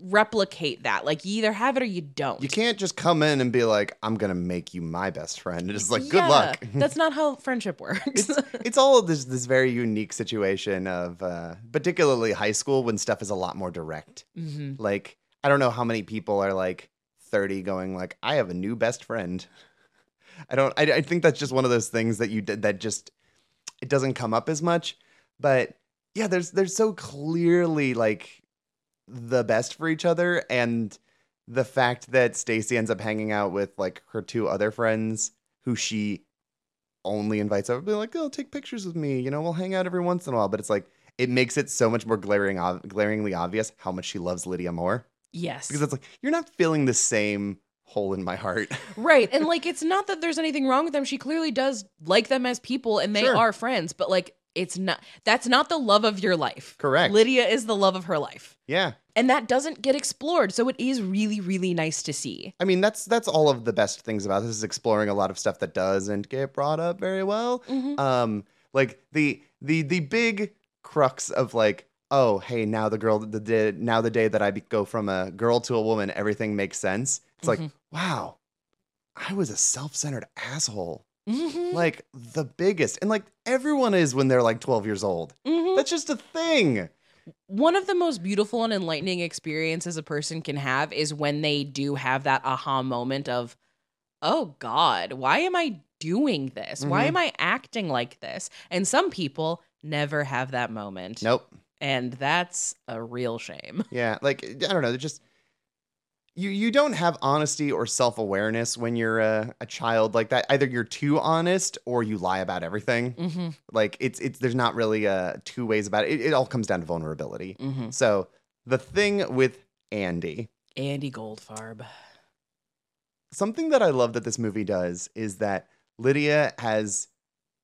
replicate that. Like you either have it or you don't. You can't just come in and be like, "I'm gonna make you my best friend." It's like, good luck. *laughs* That's not how friendship works. it's it's all this this very unique situation of uh, particularly high school when stuff is a lot more direct. Mhm. Like I don't know how many people are like 30 going like, "I have a new best friend." *laughs* I don't. I, I think that's just one of those things that you did that just it doesn't come up as much. But yeah, there's there's so clearly like the best for each other and the fact that Stacy ends up hanging out with like her two other friends who she only invites over, be like, "Oh, take pictures with me." You know, we'll hang out every once in a while. But it's like it makes it so much more glaring, ob- glaringly obvious how much she loves Lydia more yes. because it's like you're not feeling the same hole in my heart. *laughs* right. And like it's not that there's anything wrong with them. She clearly does like them as people and they Sure. are friends, but like it's not that's not the love of your life. Correct. Lydia is the love of her life. yeah. And that doesn't get explored. So it is really, really nice to see. I mean, that's that's all of the best things about this is exploring a lot of stuff that doesn't get brought up very well. Mhm. Um, like the the the big crux of like, oh, hey, now the girl, the, the now the day that I be- go from a girl to a woman, everything makes sense. It's like, Mhm. wow, I was a self-centered asshole Mhm. Like the biggest. And like everyone is when they're like 12 years old. Mhm. That's just a thing. One of the most beautiful and enlightening experiences a person can have is when they do have that aha moment of, oh God, why am I doing this? Why Mhm. am I acting like this? And some people never have that moment. Nope. And that's a real shame. Yeah, like I don't know, they're just you you don't have honesty or self-awareness when you're a, a child like that. Either you're too honest or you lie about everything. Mm-hmm. Like it's it's there's not really uh two ways about it. It, it all comes down to vulnerability. Mm-hmm. So the thing with Andy, Andy Goldfarb. something that I love that this movie does is that Lydia has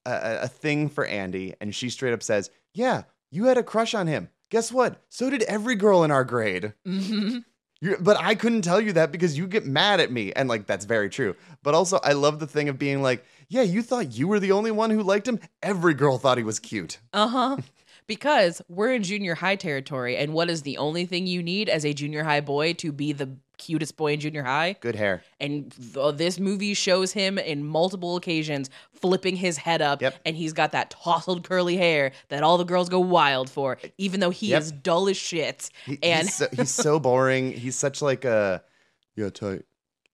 a, a- a thing for Andy, and she straight up says, "Yeah, you had a crush on him. Guess what? So did every girl in our grade." Mm-hmm. You're, but I couldn't tell you that because you get mad at me. And like, that's very true. But also, I love the thing of being like, yeah, you thought you were the only one who liked him. Every girl thought he was cute. Uh huh. *laughs* Because we're in junior high territory, and what is the only thing you need as a junior high boy to be the cutest boy in junior high? Good hair. And th- uh, this movie shows him in multiple occasions flipping his head up, Yep. and he's got that tousled curly hair that all the girls go wild for, even though he Yep. is dull as shit. He- And- he's, so, he's so *laughs* boring. He's such like a, yeah, tight,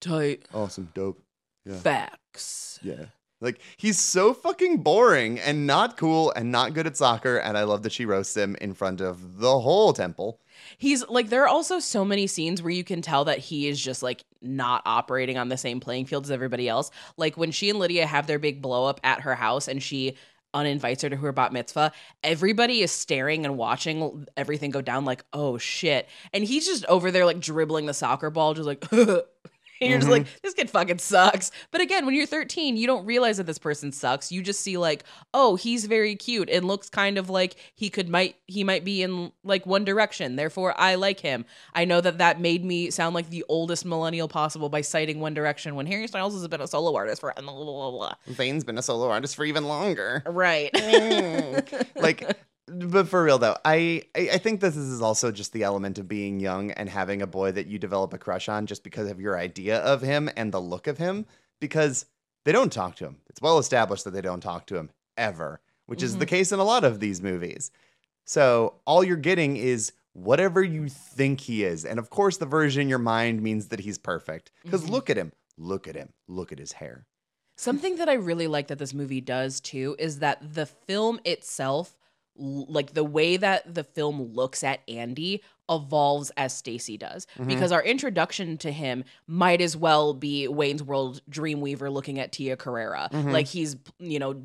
Tight awesome, dope. Yeah. facts. Yeah. Like he's so fucking boring and not cool and not good at soccer. And I love that she roasts him in front of the whole temple. He's like, there are also so many scenes where you can tell that he is just like not operating on the same playing field as everybody else. Like when she and Lydia have their big blow up at her house and she uninvites her to her bat mitzvah, everybody is staring and watching everything go down, like, oh shit. And he's just over there, like dribbling the soccer ball, just like, *laughs* And you're just like, mm-hmm. this kid fucking sucks. But again, when you're 13, you don't realize that this person sucks. You just see like, oh, he's very cute and looks kind of like he could might he might be in like One Direction. Therefore, I like him. I know that that made me sound like the oldest millennial possible by citing One Direction when Harry Styles has been a solo artist for blah, blah, blah, blah. Zayn's been a solo artist for even longer. right. Mm. *laughs* like but for real though I, I i think this is also just the element of being young and having a boy that you develop a crush on just because of your idea of him and the look of him because they don't talk to him. It's well established that they don't talk to him ever which is the case in a lot of these movies. So all you're getting is whatever you think he is. And of course the version in your mind means that he's perfect because Mhm. look at him look at him look at his hair. Something that I really like that this movie does too is that the film itself, like the way that the film looks at Andy, evolves as Stacy does. Mhm. Because our introduction to him might as well be Wayne's World Dreamweaver looking at Tia Carrere. Mhm. Like he's, you know,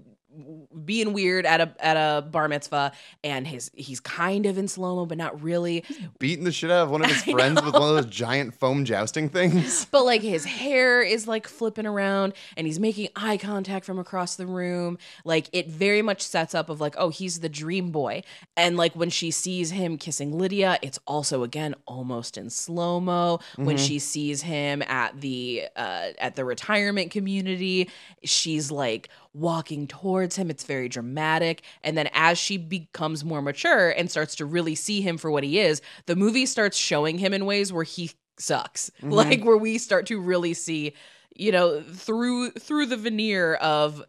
being weird at a at a bar mitzvah and his he's kind of in slow-mo but not really. Beating the shit out of one of his *laughs* friends with one of those giant foam jousting things. *laughs* But like his hair is like flipping around and he's making eye contact from across the room. Like it very much sets up of like oh he's the dream boy. And like when she sees him kissing lydia it's also again almost in slow mo when Mhm. she sees him at the uh at the retirement community she's like walking towards him it's very dramatic and then as she becomes more mature and starts to really see him for what he is the movie starts showing him in ways where he sucks *laughs* Mhm. like where we start to really see you know through through the veneer of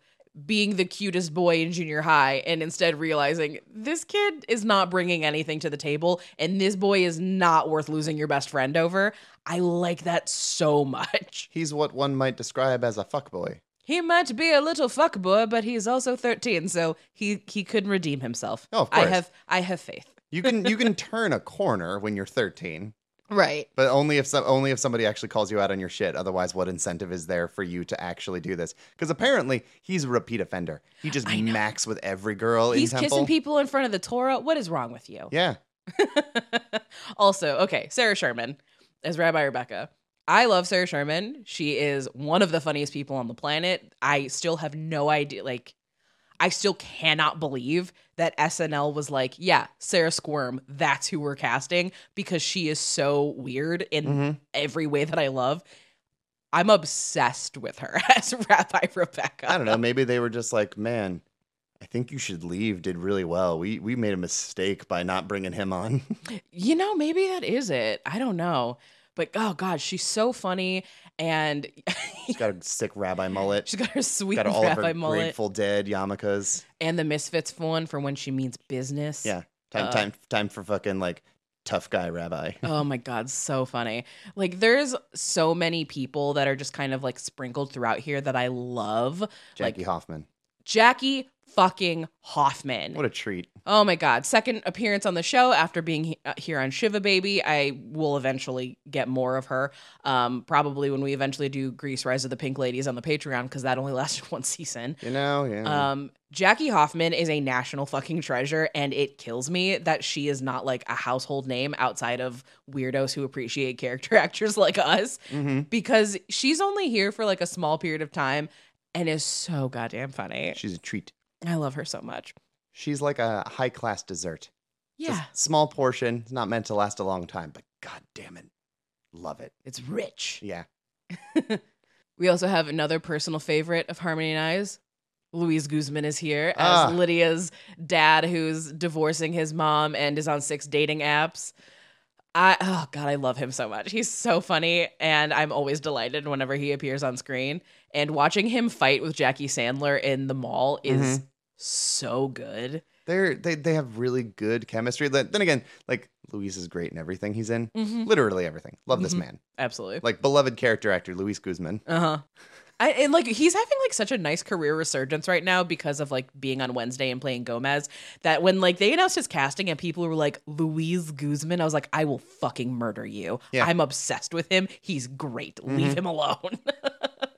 being the cutest boy in junior high and instead realizing this kid is not bringing anything to the table and this boy is not worth losing your best friend over i like that so *laughs* much He's what one might describe as a fuckboy. He might be a little fuckboy but he's also 13 so he he could redeem himself Oh, of course. i have i have faith You can you can *laughs* turn a corner when you're 13, right but only if some, only if somebody actually calls you out on your shit. Otherwise, what incentive is there for you to actually do this? Because apparently he's a repeat offender. He just I know. macks with every girl he's in temple. kissing people in front of the torah what is wrong with you Yeah, *laughs* also, okay, Sarah Sherman as Rabbi Rebecca. I love Sarah Sherman. She is one of the funniest people on the planet. I still have no idea. Like, I still cannot believe that SNL was like, yeah, Sarah Squirm, that's who we're casting because she is so weird in Mhm. every way that I love. I'm obsessed with her *laughs* as Rabbi Rebecca. I don't know. Maybe they were just like, man. I think you should leave. Did really well. We we made a mistake by not bringing him on. *laughs* You know, maybe that is it. I don't know. But oh god, she's so funny and She's got a sick rabbi mullet. *laughs* she's got her sweet got all of rabbi her mullet Grateful Dead yarmulkes. and the Misfits one for when she means business. Yeah. Time Uh, time time for fucking like tough guy rabbi. *laughs* Oh my god, so funny. Like there's so many people that are just kind of like sprinkled throughout here that I love. Jackie like Hoffman. Jackie fucking Hoffman. What a treat. Oh my God. Second appearance on the show after being he- uh, here on Shiva Baby. I will eventually get more of her. Um, probably when we eventually do Grease Rise of the Pink Ladies on the Patreon, because that only lasted *laughs* one season. You know, yeah. Um, Jackie Hoffman is a national fucking treasure, and it kills me that she is not like a household name outside of weirdos who appreciate character *laughs* actors like us, hmm because she's only here for like a small period of time and is so goddamn funny. She's a treat. I love her so much. She's like a high class dessert. Yeah, small portion. It's not meant to last a long time, but god damn it. Love it. it's rich. Yeah. *laughs* We also have another personal favorite of Harmony and I's. Luis Guzman is here as Ah. Lydia's dad, who's divorcing his mom and is on six dating apps. I oh god, I love him so much. He's so funny, and I'm always delighted whenever he appears on screen. And watching him fight with Jackie Sandler in the mall is so good. They're they they have really good chemistry. Then then again, like Luis is great in everything he's in. Mhm. Literally everything. Love this Mhm. man. Absolutely. Like beloved character actor Luis Guzman. Uh huh. I, and like he's having like such a nice career resurgence right now because of like being on Wednesday and playing Gomez. That when like they announced his casting and people were like Louise Guzman, I was like, I will fucking murder you. Yeah. I'm obsessed with him. He's great. Leave him alone. *laughs*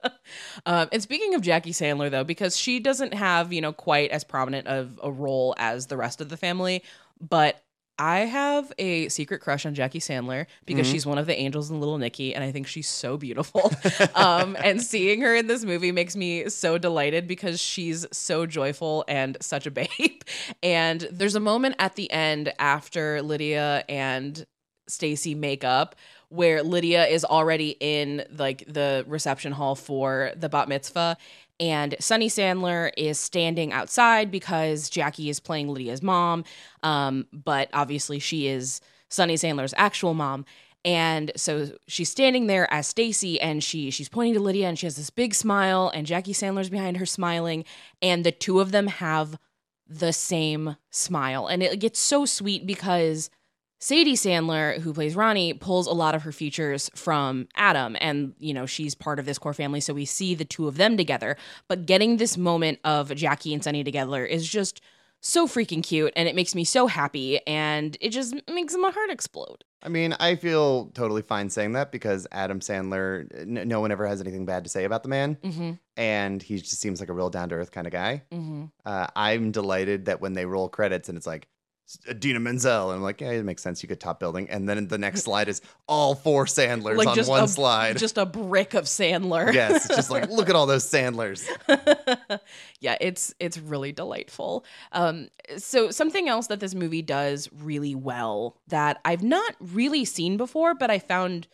um, and speaking of Jackie Sandler though, because she doesn't have you know quite as prominent of a role as the rest of the family, but I have a secret crush on Jackie Sandler because Mhm. she's one of the angels in Little Nicky, and I think she's so beautiful. *laughs* um, and seeing her in this movie makes me so delighted because she's so joyful and such a babe. *laughs* And there's a moment at the end after Lydia and Stacy make up where Lydia is already in like the reception hall for the bat mitzvah and Sunny Sandler is standing outside because Jackie is playing Lydia's mom um but obviously she is Sunny Sandler's actual mom. And so she's standing there as Stacy and she she's pointing to Lydia and she has this big smile and Jackie Sandler's behind her smiling and the two of them have the same smile. And it gets so sweet because Sadie Sandler, who plays Ronnie, pulls a lot of her features from Adam, and you know she's part of this core family, so we see the two of them together. But getting this moment of Jackie and Sunny together is just so freaking cute, and it makes me so happy, and it just makes my heart explode. I mean, I feel totally fine saying that because Adam Sandler, n- no one ever has anything bad to say about the man, Mm-hmm. and he just seems like a real down to earth kind of guy. Mm-hmm. Uh, I'm delighted that when they roll credits and it's like Idina Menzel, and I'm like, yeah, it makes sense. You could top building, and then the next slide is all four Sandlers Like on just one a- slide. Just a brick of Sandler. yes, it's just like look at all those Sandlers. *laughs* yeah, it's it's really delightful. Um, so something else that this movie does really well that I've not really seen before, but I found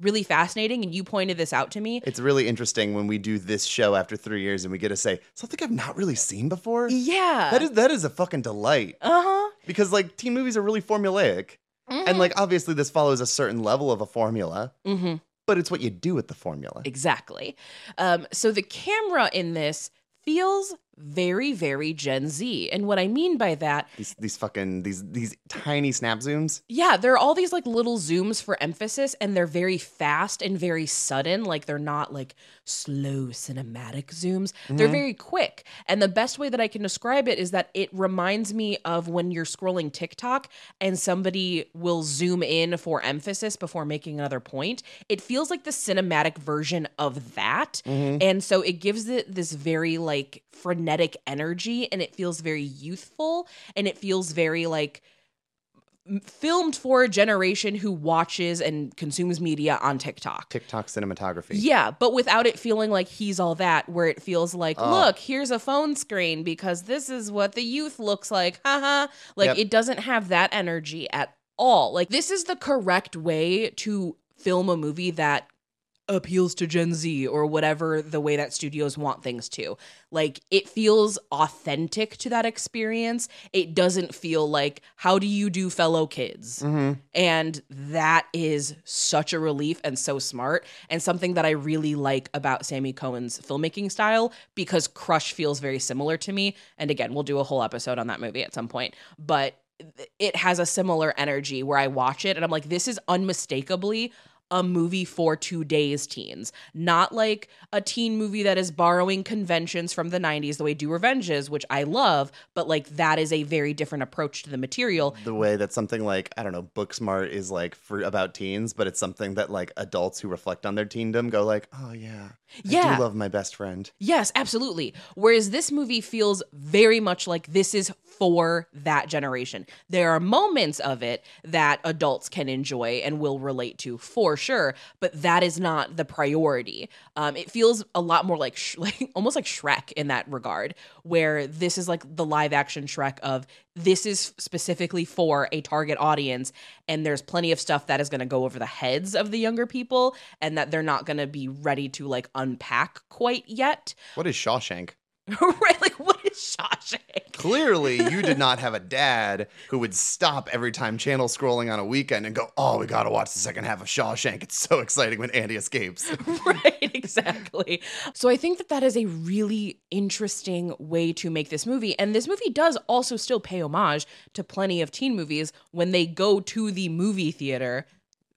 really fascinating, and you pointed this out to me. It's really interesting when we do this show after three years and we get to say something I've not really seen before. Yeah. That is that is a fucking delight Uh huh. because like teen movies are really formulaic, and like obviously this follows a certain level of a formula, mm-hmm. but it's what you do with the formula. Exactly. Um, so the camera in this feels very, very Gen Z. And what I mean by that, These these fucking these these tiny snap zooms. yeah, there are all these like little zooms for emphasis, and they're very fast and very sudden. Like they're not like slow cinematic zooms, they're Mhm. very quick. And the best way that I can describe it is that it reminds me of when you're scrolling TikTok and somebody will zoom in for emphasis before making another point. It feels like the cinematic version of that. Mhm. And so it gives it this very like frenetic energy and it feels very youthful and it feels very like filmed for a generation who watches and consumes media on TikTok. TikTok cinematography. Yeah, but without it feeling like he's all that, where it feels like, Oh. look, here's a phone screen because this is what the youth looks like. Haha. like Yep. it doesn't have that energy at all. Like this is the correct way to film a movie that appeals to Gen Z or whatever the way that studios want things to. Like it feels authentic to that experience. It doesn't feel like how do you do fellow kids? Mm-hmm. And that is such a relief and so smart and something that I really like about Sammi Cohen's filmmaking style because Crush feels very similar to me. And again, we'll do a whole episode on that movie at some point. But it has a similar energy where I watch it and I'm like, this is unmistakably a movie for today's teens, not like a teen movie that is borrowing conventions from the 90s, the way Do Revenge is, which I love, but like that is a very different approach to the material. the way that something like I don't know, Booksmart is like for about teens, but it's something that like adults who reflect on their teendom go like, oh yeah, I Yeah. do love my best friend. Yes, absolutely. Whereas this movie feels very much like this is for that generation. There are moments of it that adults can enjoy and will relate to for sure, but that is not the priority. Um, it feels a lot more like, Sh- *laughs* like almost like Shrek in that regard, where this is like the live action Shrek of this is specifically for a target audience, and there's plenty of stuff that is going to go over the heads of the younger people, and that they're not going to be ready to like unpack quite yet. What is Shawshank? *laughs* right? Like, what Shawshank? Clearly, you did not have a dad who would stop every time channel scrolling on a weekend and go, "Oh, we gotta watch the second half of Shawshank. It's so exciting when Andy escapes." *laughs* *laughs* right, exactly. So I think that that is a really interesting way to make this movie. And this movie does also still pay homage to plenty of teen movies when they go to the movie theater.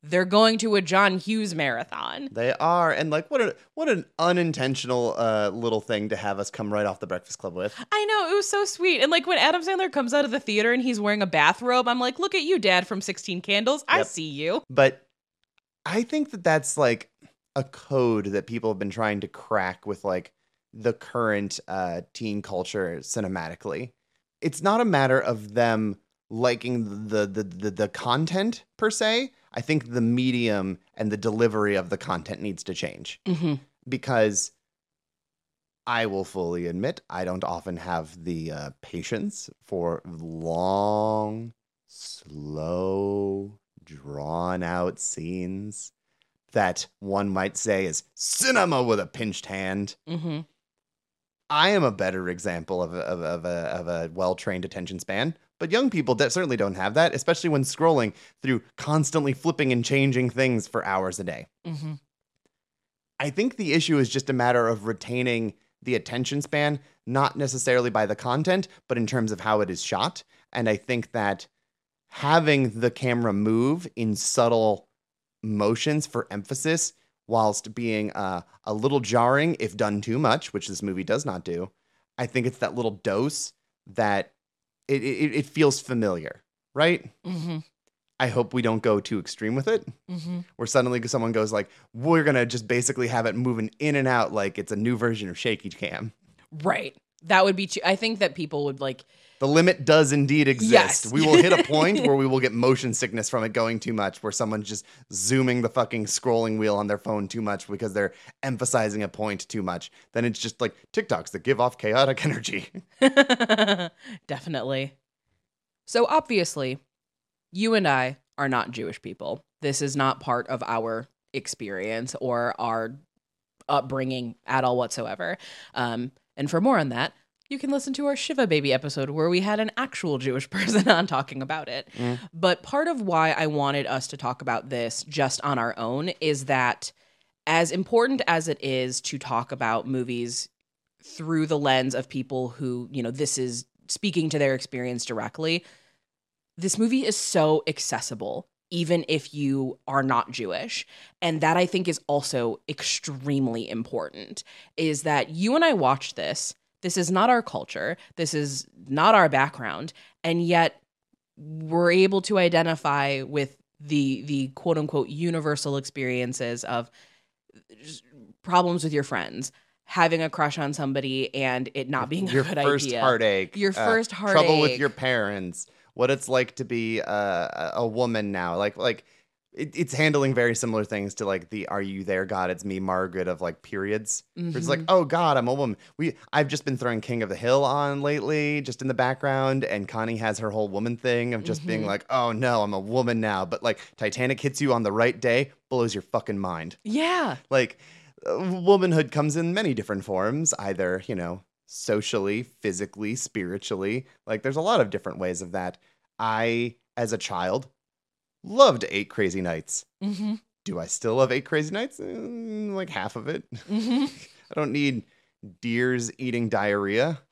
They're going to a John Hughes marathon. They are, and like, what a what an unintentional uh, little thing to have us come right off the Breakfast Club with. I know, it was so sweet. And like when Adam Sandler comes out of the theater and he's wearing a bathrobe, I'm like, look at you, Dad from 16 Candles. I Yep. see you. But I think that that's like a code that people have been trying to crack with like the current uh, teen culture cinematically. It's not a matter of them liking the the, the the content per se. I think the medium and the delivery of the content needs to change Mm-hmm. because I will fully admit I don't often have the uh, patience for long, slow, drawn out scenes that one might say is cinema with a pinched hand. Mm-hmm. I am a better example of a, of, of a, of a well trained attention span, but young people certainly don't have that, especially when scrolling through constantly flipping and changing things for hours a day. Mm-hmm. I think the issue is just a matter of retaining the attention span, not necessarily by the content, but in terms of how it is shot. And I think that having the camera move in subtle motions for emphasis, whilst being uh, a little jarring if done too much, which this movie does not do, I think it's that little dose that it, it, it feels familiar, right? Mm-hmm. I hope we don't go too extreme with it Mm-hmm. where suddenly someone goes like, "We're gonna just basically have it moving in and out like it's a new version of shaky cam." Right. That would be. Too, I think that people would like. The limit does indeed exist. Yes. We will hit a point *laughs* where we will get motion sickness from it going too much, where someone's just zooming the fucking scrolling wheel on their phone too much because they're emphasizing a point too much. Then it's just like TikToks that give off chaotic *laughs* energy. *laughs* Definitely. So obviously, you and I are not Jewish people. This is not part of our experience or our upbringing at all whatsoever. Um, and for more on that, you can listen to our Shiva Baby episode where we had an actual Jewish *laughs* person on talking about it. Mm. But part of why I wanted us to talk about this just on our own is that as important as it is to talk about movies through the lens of people who, you know, this is speaking to their experience directly, this movie is so accessible even if you are not Jewish. And that I think is also extremely important is that you and I watched this. This is not our culture. This is not our background. And yet we're able to identify with the the quote unquote universal experiences of problems with your friends, having a crush on somebody and it not being a your good first idea. heartache, Your uh, heartache, trouble with your parents, what it's like to be a a woman now, like like it, it's handling very similar things to like the "Are you there, God? It's me, Margaret" of like periods. Where it's like, oh God, I'm a woman. We I've just been throwing King of the Hill on lately, just in the background, and Connie has her whole woman thing of just being like, oh no, I'm a woman now. But like Titanic hits you on the right day, blows your fucking mind. Yeah. Like uh, womanhood comes in many different forms, either you know socially, physically, spiritually. Like there's a lot of different ways of that. I, as a child, loved Eight Crazy Nights. Mm-hmm. Do I still love Eight Crazy Nights? Mm, like half of it. Mm-hmm. *laughs* I don't need deers eating diarrhea. *laughs*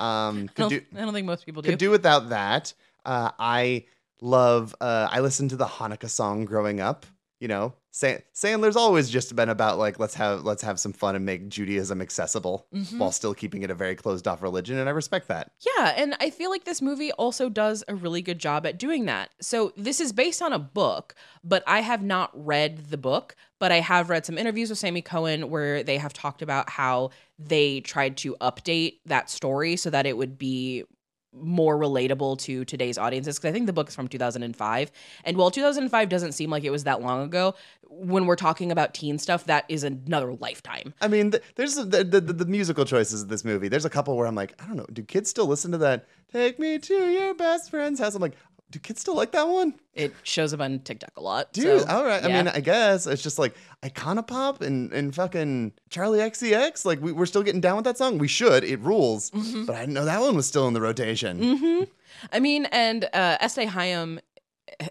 Um, I, don't, do I don't think most people do. could do without that. Uh, I love. Uh, I listened to the Hanukkah song growing up. You know, Sa- Sandler's always just been about like let's have let's have some fun and make Judaism accessible Mhm. while still keeping it a very closed off religion, and I respect that. Yeah, and I feel like this movie also does a really good job at doing that. So, this is based on a book, but I have not read the book, but I have read some interviews with Sammi Cohen where they have talked about how they tried to update that story so that it would be more relatable to today's audiences because I think the book is from 2005 and while 2005 doesn't seem like it was that long ago when we're talking about teen stuff that is another lifetime I mean, th- there's the, the the the musical choices of this movie. There's a couple where I'm like, I don't know, do kids still listen to that? Take me to your best friend's house. I'm like, do kids still like that one? it shows up on TikTok a lot Dude, so, all right. I mean, I guess it's just like Icona Pop and, and fucking Charli XCX. Like, we, we're still getting down with that song. We should. It rules. Mm-hmm. But I didn't know that one was still in the rotation. hmm I mean, and uh, Estee Hayam,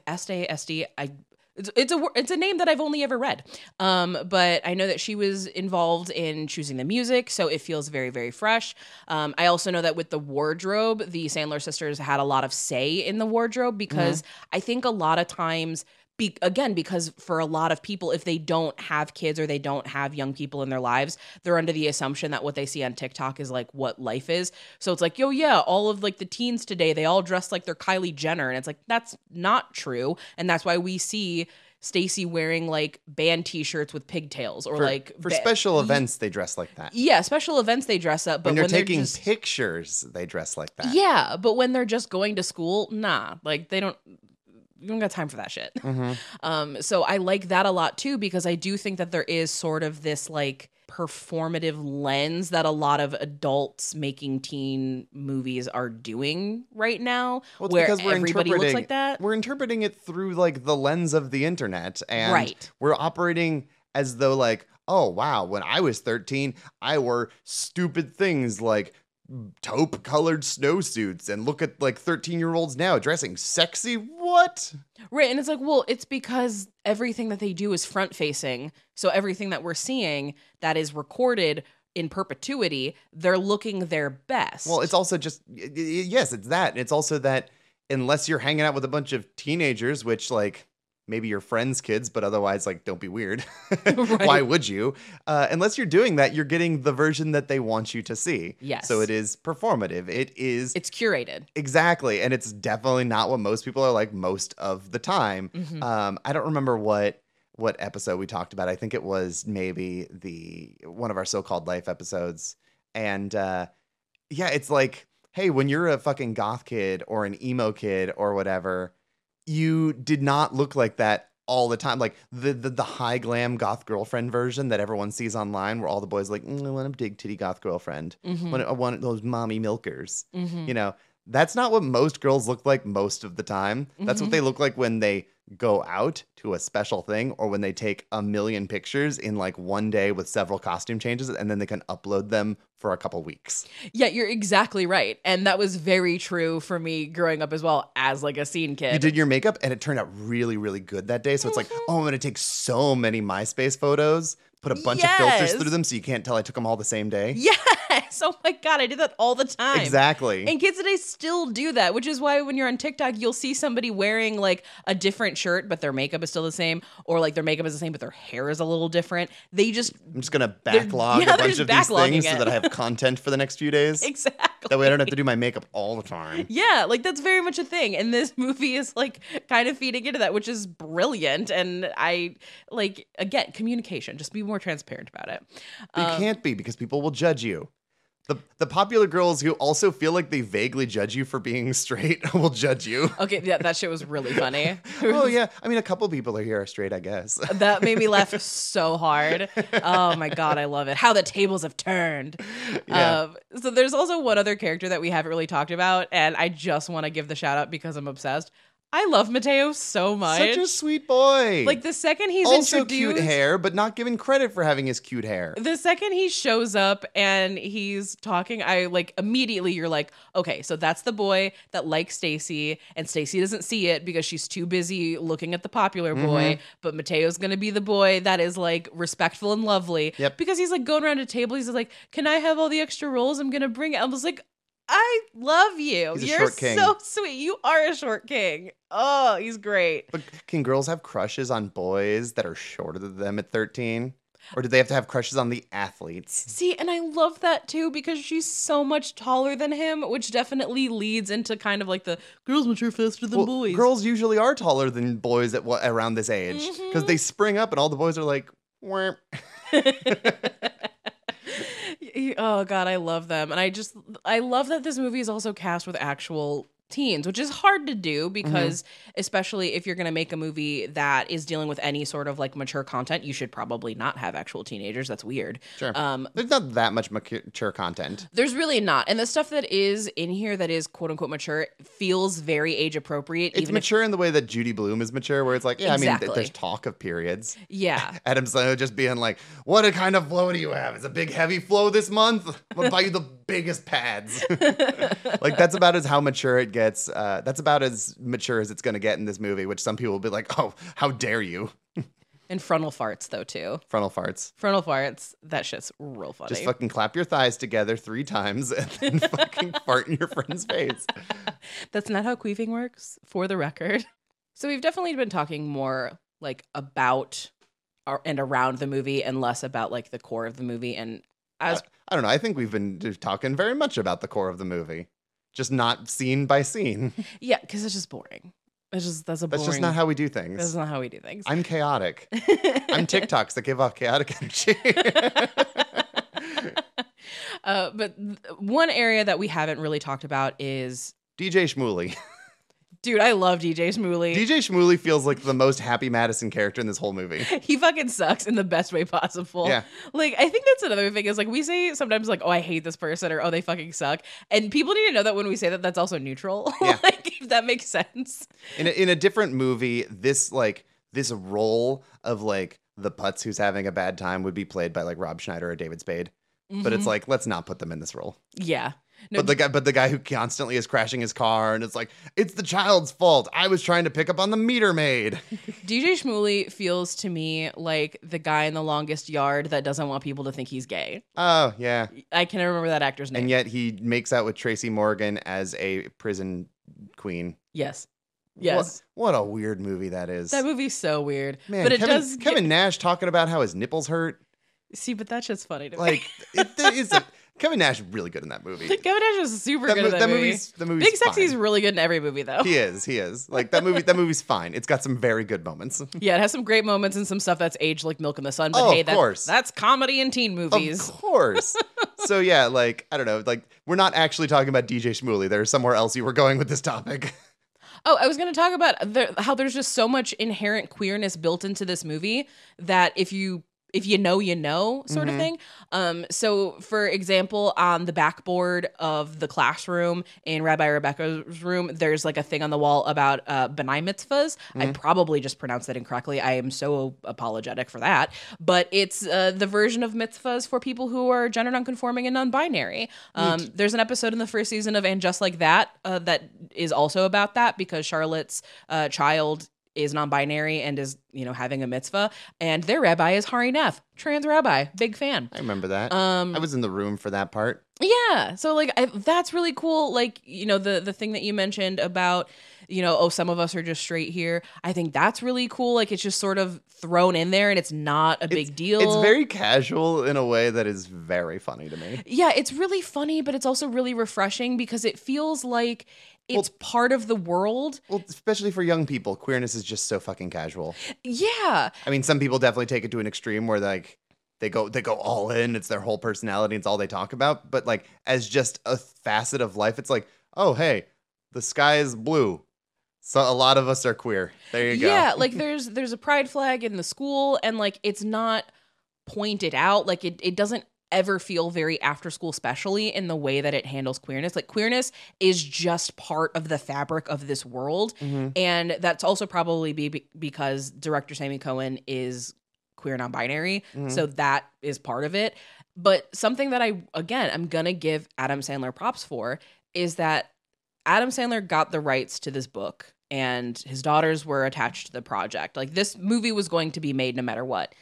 Estee Estee, I. It's, it's a it's a name that I've only ever read, um, but I know that she was involved in choosing the music, so it feels very very fresh. Um, I also know that with the wardrobe, the Sandler sisters had a lot of say in the wardrobe because I think a lot of times be, again because for a lot of people if they don't have kids or they don't have young people in their lives they're under the assumption that what they see on tiktok is like what life is so it's like yo yeah all of like the teens today they all dress like they're kylie jenner and it's like that's not true and that's why we see stacy wearing like band t-shirts with pigtails or For, like for ba- special events, they dress like that. yeah special events they dress up but when when, they're taking just, pictures, they dress like that. yeah but when they're just going to school nah like they don't you don't got time for that shit Mhm. *laughs* Um, so I like that a lot too because I do think that there is sort of this like performative lens that a lot of adults making teen movies are doing right now, Well, it's where because we're everybody looks interpreting like that. We're interpreting it through like the lens of the internet, and Right. we're operating as though like, oh wow, when I was thirteen, I wore stupid things like taupe colored snowsuits, and look at like thirteen year olds now dressing sexy. What? Right, and it's like, well, it's because everything that they do is front facing. So everything that we're seeing that is recorded in perpetuity, they're looking their best. Well, it's also just yes, it's that. It's also that unless you're hanging out with a bunch of teenagers, which like maybe your friends' kids, but otherwise like don't be weird. *laughs* *laughs* Why would you? Uh, unless you're doing that, you're getting the version that they want you to see. Yes. So it is performative. It is it's curated. exactly, and it's definitely not what most people are like most of the time. Mhm. Um, I don't remember what what episode we talked about. I think it was maybe the one of our so-called life episodes. And uh yeah, it's like, hey, when you're a fucking goth kid or an emo kid or whatever, you did not look like that all the time. Like the the, the high glam goth girlfriend version that everyone sees online where all the boys are like, mm, I want a big titty goth girlfriend. Mhm. Want- I want those mommy milkers Mhm. you know that's not what most girls look like most of the time that's Mhm. what they look like when they go out to a special thing or when they take a million pictures in like one day with several costume changes and then they can upload them for a couple weeks Yeah, you're exactly right. And that was very true for me growing up as well as like a scene kid. you did your makeup and it turned out really really good that day so it's like Mhm. oh i'm gonna take so many myspace photos put a bunch of filters through them so you can't tell i took them all the same day Yes. *laughs* Oh my god, I did that all the time. exactly And kids today still do that, which is why when you're on TikTok, you'll see somebody wearing like a different shirt, but their makeup is still the same, or like their makeup is the same, but their hair is a little different. They just i'm just gonna *laughs* backlog yeah, a bunch of these things so that i have *laughs* content for the next few days exactly. that way i don't have to do my makeup all the time Yeah, like that's very much a thing. And this movie is like kind of feeding into that, which is brilliant. And I like, again, communication, just be more transparent about it. But you Um, can't be because people will judge you. The the popular girls who also feel like they vaguely judge you for being *laughs* straight *laughs* will judge you. Okay, yeah, that shit was really funny. *laughs* oh yeah, I mean a couple people are here are straight, I guess. That made me laugh so hard. Oh my god, I love it. How the tables have turned. Yeah. Um, so there's also one other character that we haven't really talked about, and I just want to give the shout out because I'm obsessed. I love Mateo so much. Such a sweet boy. like the second he's also cute hair, but not given credit for having his cute hair. the second he shows up and he's talking, I like immediately you're like, okay, so that's the boy that likes Stacy, and Stacy doesn't see it because she's too busy looking at the popular boy. Mm-hmm. But Mateo's gonna be the boy that is like respectful and lovely. Yep. Because he's like going around a table, he's like, Can I have all the extra rolls? I'm gonna bring. I was like, I love you. You're so sweet. You are a short king. Oh, he's great. But can girls have crushes on boys that are shorter than them at 13? Or do they have to have crushes on the athletes? See, and I love that too because she's so much taller than him, which definitely leads into kind of like the girls mature faster than Well, boys. Girls usually are taller than boys at what around this age Mm-hmm. because they spring up and all the boys are like, *laughs* oh god, I love them. And I just I love that this movie is also cast with actual teens, which is hard to do because especially if you're going to make a movie that is dealing with any sort of like mature content, you should probably not have actual teenagers. That's weird. Sure. Um There's not that much mature content. There's really not. And the stuff that is in here that is quote unquote mature feels very age appropriate. It's even if, mature in the way that Judy Blume is mature, where it's like, yeah, I mean, th- there's talk of periods. yeah. *laughs* Adam Sandler just being like, "What a kind of flow do you have? It's a big heavy flow this month. I'm gonna buy you the biggest pads." *laughs* *laughs* like that's about as how mature it gets. Uh, that's about as mature as it's gonna get in this movie. Which some people will be like, "Oh, how dare you?" *laughs* And frontal farts though too. Frontal farts. Frontal farts, that shit's real funny. Just fucking clap your thighs together three times *laughs* and then *laughs* fucking fart in your friend's face. That's not how queefing works, for the record. So we've definitely been talking more like about ar- and around the movie and less about like the core of the movie. And as I don't know. I think we've been talking very much about the core of the movie, just not scene by scene. *laughs* yeah, because it's just boring. It's just that's a That's boring. just not how we do things. That's not how we do things. I'm chaotic. *laughs* I'm TikToks that give off chaotic energy. *laughs* uh, but th- one area that we haven't really talked about is, DJ Shmuley. Dude, I love DJ Shmuley. DJ Shmuley feels like the most happy Madison character in this whole movie. *laughs* he fucking sucks in the best way possible. Yeah. Like I think that's another thing is like we say sometimes like oh I hate this person or oh they fucking suck and people need to know that when we say that that's also neutral. *laughs* Yeah. like if that makes sense. In a, in a different movie, this like this role of like the putz who's having a bad time would be played by like Rob Schneider or David Spade. But it's mm-hmm. like let's not put them in this role. Yeah. No, But the guy, but the guy who constantly is crashing his car, and it's like it's the child's fault. I was trying to pick up on the meter maid. *laughs* DJ Shmuley feels to me like the guy in the longest yard that doesn't want people to think he's gay. Oh yeah, I can remember that actor's name. and yet he makes out with Tracy Morgan as a prison queen. yes. Yes. What, what a weird movie that is. That movie's so weird. Man, but it Kevin, does Kevin get- Nash talking about how his nipples hurt. see, but that's just funny to me. Like it, it is a, *laughs* Kevin Nash is really good in that movie. *laughs* Kevin Nash is super That, good mo- at that, that movie. movie's Big Sexy's fine. really good in every movie though. He is, he is. Like that movie. That movie's fine. It's got some very good moments. *laughs* Yeah, it has some great moments and some stuff that's aged like milk in the sun. But Oh, hey, of that, course. that's comedy and teen movies. Of course. *laughs* so yeah, like I don't know, like we're not actually talking about DJ Shmuley. There's somewhere else you were going with this topic. Oh, I was going to talk about the, how there's just so much inherent queerness built into this movie that if you if you know you know sort Mm-hmm. of thing. Um so for example on the backboard of the classroom in Rabbi Rebecca's room there's like a thing on the wall about uh benai mitzvahs. I Mm-hmm. probably just pronounced that incorrectly. I am so apologetic for that. But it's uh, the version of mitzvahs for people who are gender nonconforming and non-binary. Um there's an episode in the first season of And Just Like That uh, that is also about that because Charlotte's uh, child is non-binary and is you know having a mitzvah and their rabbi is Hari Nef, trans rabbi, big fan. I remember that. Um, I was in the room for that part. Yeah, so like I, that's really cool. Like you know the the thing that you mentioned about you know oh some of us are just straight here. I think that's really cool. Like it's just sort of thrown in there and it's not a big deal. It's very casual in a way that is very funny to me. yeah, it's really funny, but it's also really refreshing because it feels like it's part of the world. Well, especially for young people, queerness is just so fucking casual. Yeah, I mean, some people definitely take it to an extreme where like they go they go all in. It's their whole personality. It's all they talk about. But like as just a facet of life, it's like, oh hey, the sky is blue. So a lot of us are queer. There you go. Yeah, *laughs* like there's there's a pride flag in the school and like it's not pointed out like it it doesn't ever feel very after school specially in the way that it handles queerness. Like queerness is just part of the fabric of this world Mhm. and that's also probably be because director Sammi Cohen is queer non-binary, Mhm. so that is part of it. But something that I again I'm gonna give Adam Sandler props for is that Adam Sandler got the rights to this book and his daughters were attached to the project. Like this movie was going to be made no matter what.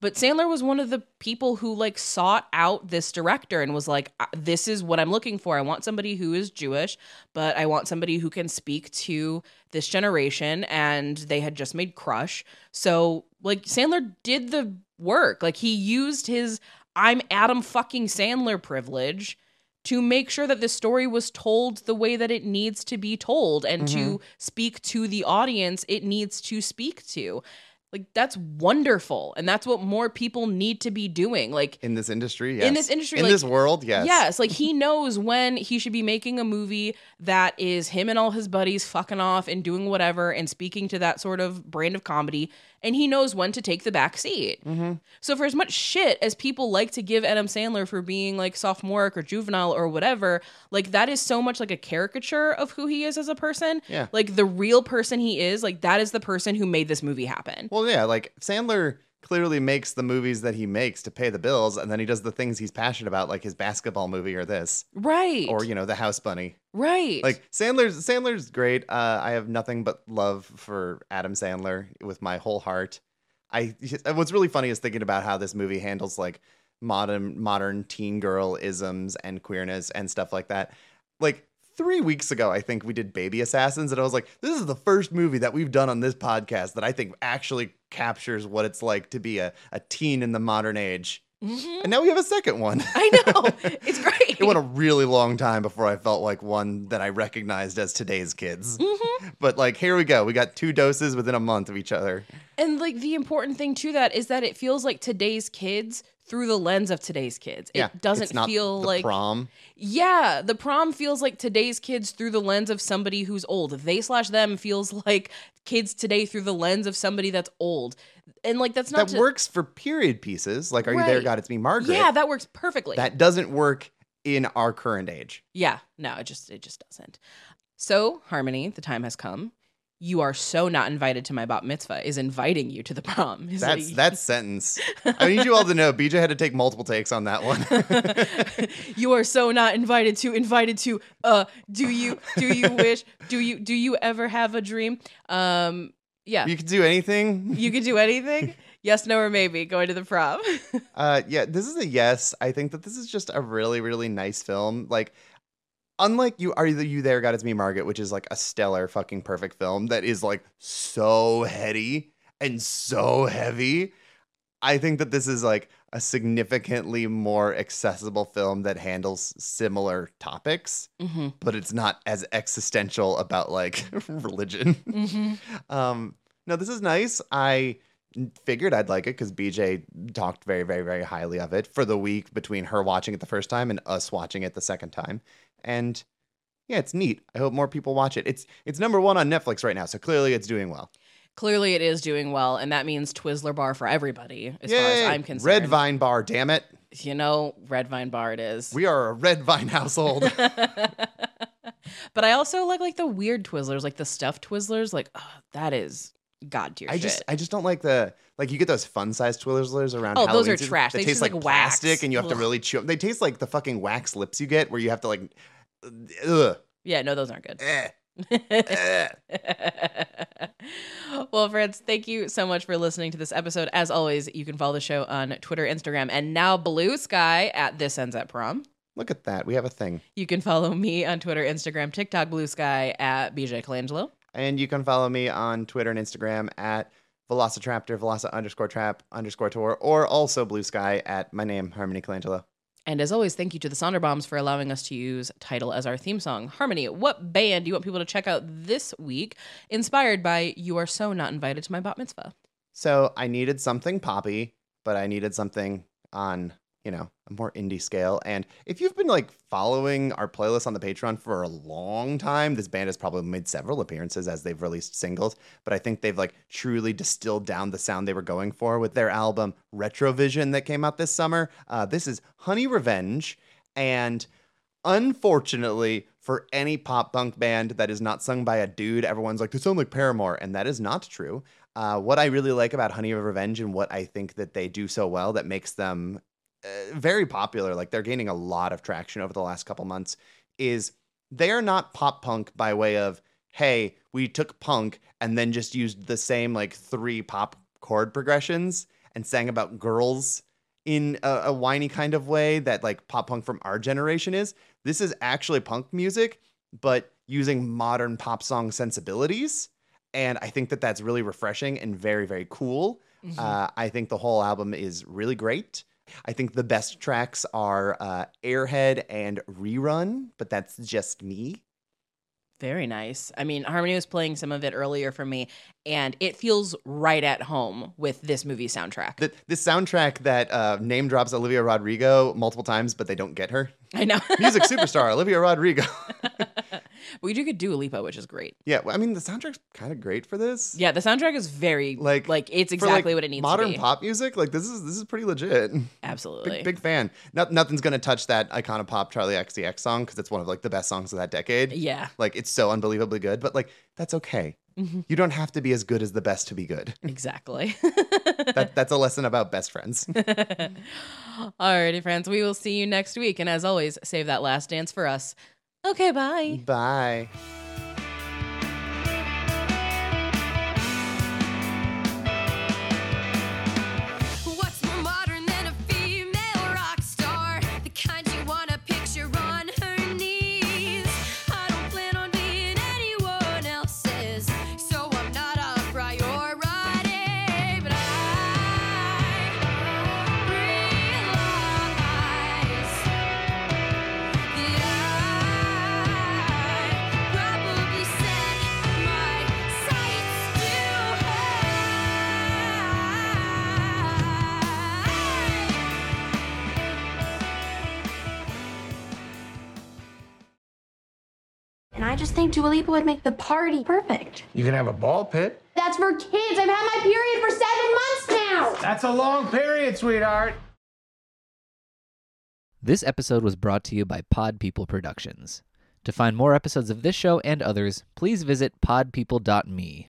But Sandler was one of the people who like sought out this director and was like uh, this is what I'm looking for. I want somebody who is Jewish, but I want somebody who can speak to this generation and they had just made Crush. So like Sandler did the work. Like he used his I'm Adam fucking Sandler privilege to make sure that the story was told the way that it needs to be told and to mm-hmm. speak to the audience it needs to speak to. Like that's wonderful. And that's what more people need to be doing. Like in this industry, yes. In this industry, in like- this world, yes. Yes, like he *laughs* knows when he should be making a movie that is him and all his buddies fucking off and doing whatever and speaking to that sort of brand of comedy. And he knows when to take the back seat. Mm-hmm. So for as much shit as people like to give Adam Sandler for being like sophomoric or juvenile or whatever, like that is so much like a caricature of who he is as a person. Yeah. Like the real person he is, like that is the person who made this movie happen. Well, yeah, like Sandler clearly makes the movies that he makes to pay the bills, and then he does the things he's passionate about, like his basketball movie or this, Right. or you know, the House Bunny. right. Like Sandler's Sandler's great. Uh, I have nothing but love for Adam Sandler with my whole heart. I *laughs* what's really funny is thinking about how this movie handles like modern modern teen girl isms and queerness and stuff like that. Like three weeks ago, I think we did Baby Assassins, and I was like, this is the first movie that we've done on this podcast that I think actually captures what it's like to be a, a teen in the modern age. Mhm. And now we have a second one. *laughs* I know. *laughs* It's great. It went a really long time before I felt like one that I recognized as today's kids. Mhm. *laughs* But like, here we go. We got two doses within a month of each other. And like the important thing to that is that it feels like today's kids through the lens of today's kids. It doesn't feel like prom. yeah, the prom feels like today's kids through the lens of somebody who's old. They slash them feels *laughs* like kids today through the lens of somebody that's old, and like that's not That to, works for period pieces. Like, are you there, God? It's me, Margaret. Yeah, that works perfectly. that doesn't work in our current age. Yeah, no, it just it just doesn't. So, Harmony, the time has come. You are so not invited to my bat mitzvah is inviting you to the prom. *laughs* Is That's like- that sentence. I need you all to know. BJ had to take multiple takes on that one. *laughs* you are so not invited to invited to uh do you do you *laughs* wish do you do you ever have a dream um yeah you can do anything. you could do anything yes no or maybe going to the prom Uh, yeah, this is a yes. I think that this is just a really, really nice film. Like, unlike you, are you there? God, it's me, Margaret, which is like a stellar, fucking perfect film that is like so heady and so heavy. I think that this is like a significantly more accessible film that handles similar topics, mm-hmm. but it's not as existential about like *laughs* religion. Mm-hmm. *laughs* Um, no, this is nice. I figured I'd like it because BJ talked very, very, very highly of it for the week between her watching it the first time and us watching it the second time. And yeah, it's neat. I hope more people watch it. It's it's number one on Netflix right now, so clearly it's doing well. clearly it is doing well and that means twizzler bar for everybody as far as i'm concerned Red Vine Bar, damn it. you know red vine bar it is We are a Red Vine household. *laughs* but i also like like the weird twizzlers like the stuffed twizzlers like oh, that is god tier I shit just I just don't like the like you get those fun sized Twizzlers around. Oh, those are trash. They, taste taste like, like wax. plastic, and you have to Ugh. really chew. 'em. They taste like the fucking wax lips you get, where you have to like, ugh, yeah no those aren't good eh, *laughs* well, friends, thank you so much for listening to this episode. As always, you can follow the show on Twitter, Instagram, and now Blue Sky at This Ends at Prom. Look at that. We have a thing. You can follow me on Twitter, Instagram, TikTok, Blue Sky at BJ Colangelo. And you can follow me on Twitter and Instagram at Velocitraptor, Veloci underscore trap underscore tour, or also Blue Sky at my name, Harmony Colangelo. And as always, thank you to the Sonder Bombs for allowing us to use Title as our theme song. Harmony, what band do you want people to check out this week, inspired by You Are So Not Invited to My Bat Mitzvah? So I needed something poppy, but I needed something on you know a more indie scale. And if you've been like following our playlist on the Patreon for a long time, this band has probably made several appearances as they've released singles. But I think they've like truly distilled down the sound they were going for with their album Retrovision that came out this summer. Uh, this is Honey Revenge, and unfortunately for any pop punk band that is not sung by a dude, everyone's like, they sound like Paramore. And that is not true. Uh, what I really like about Honey of Revenge and what I think that they do so well that makes them very popular, like they're gaining a lot of traction over the last couple months, is they are not pop punk by way of, hey, we took punk and then just used the same like three pop chord progressions and sang about girls in a, a whiny kind of way that like pop punk from our generation is. This is actually punk music, but using modern pop song sensibilities. And I think that that's really refreshing and very, very cool. Mhm. Uh, I think the whole album is really great. I think the best tracks are uh, Airhead and Rerun, but that's just me. Very nice. I mean, Harmony was playing some of it earlier for me, and it feels right at home with this movie soundtrack. The, this soundtrack that uh, name drops Olivia Rodrigo multiple times, but they don't get her. I know. *laughs* Music superstar Olivia Rodrigo. *laughs* we do get Dua Lipa, which is great. yeah, well, I mean the soundtrack's kind of great for this. Yeah, the soundtrack is very Like, like it's For, like, exactly what it needs Modern to be. pop music, like this is this is pretty legit. Absolutely. Big, big fan. No, nothing's gonna touch that icon of pop Charli XCX song because it's one of like the best songs of that decade. Yeah. Like it's so unbelievably good, but like that's okay. Mhm. You don't have to be as good as the best to be good. Exactly. *laughs* That that's a lesson about best friends. *laughs* Alrighty, friends. We will see you next week. And as always, save that last dance for us. Okay, bye. Bye. Think Dua Lipa would make the party perfect. You can have a ball pit. That's for kids. I've had my period for seven months now. That's a long period, sweetheart. This episode was brought to you by Pod People Productions. To find more episodes of this show and others, please visit podpeople.me.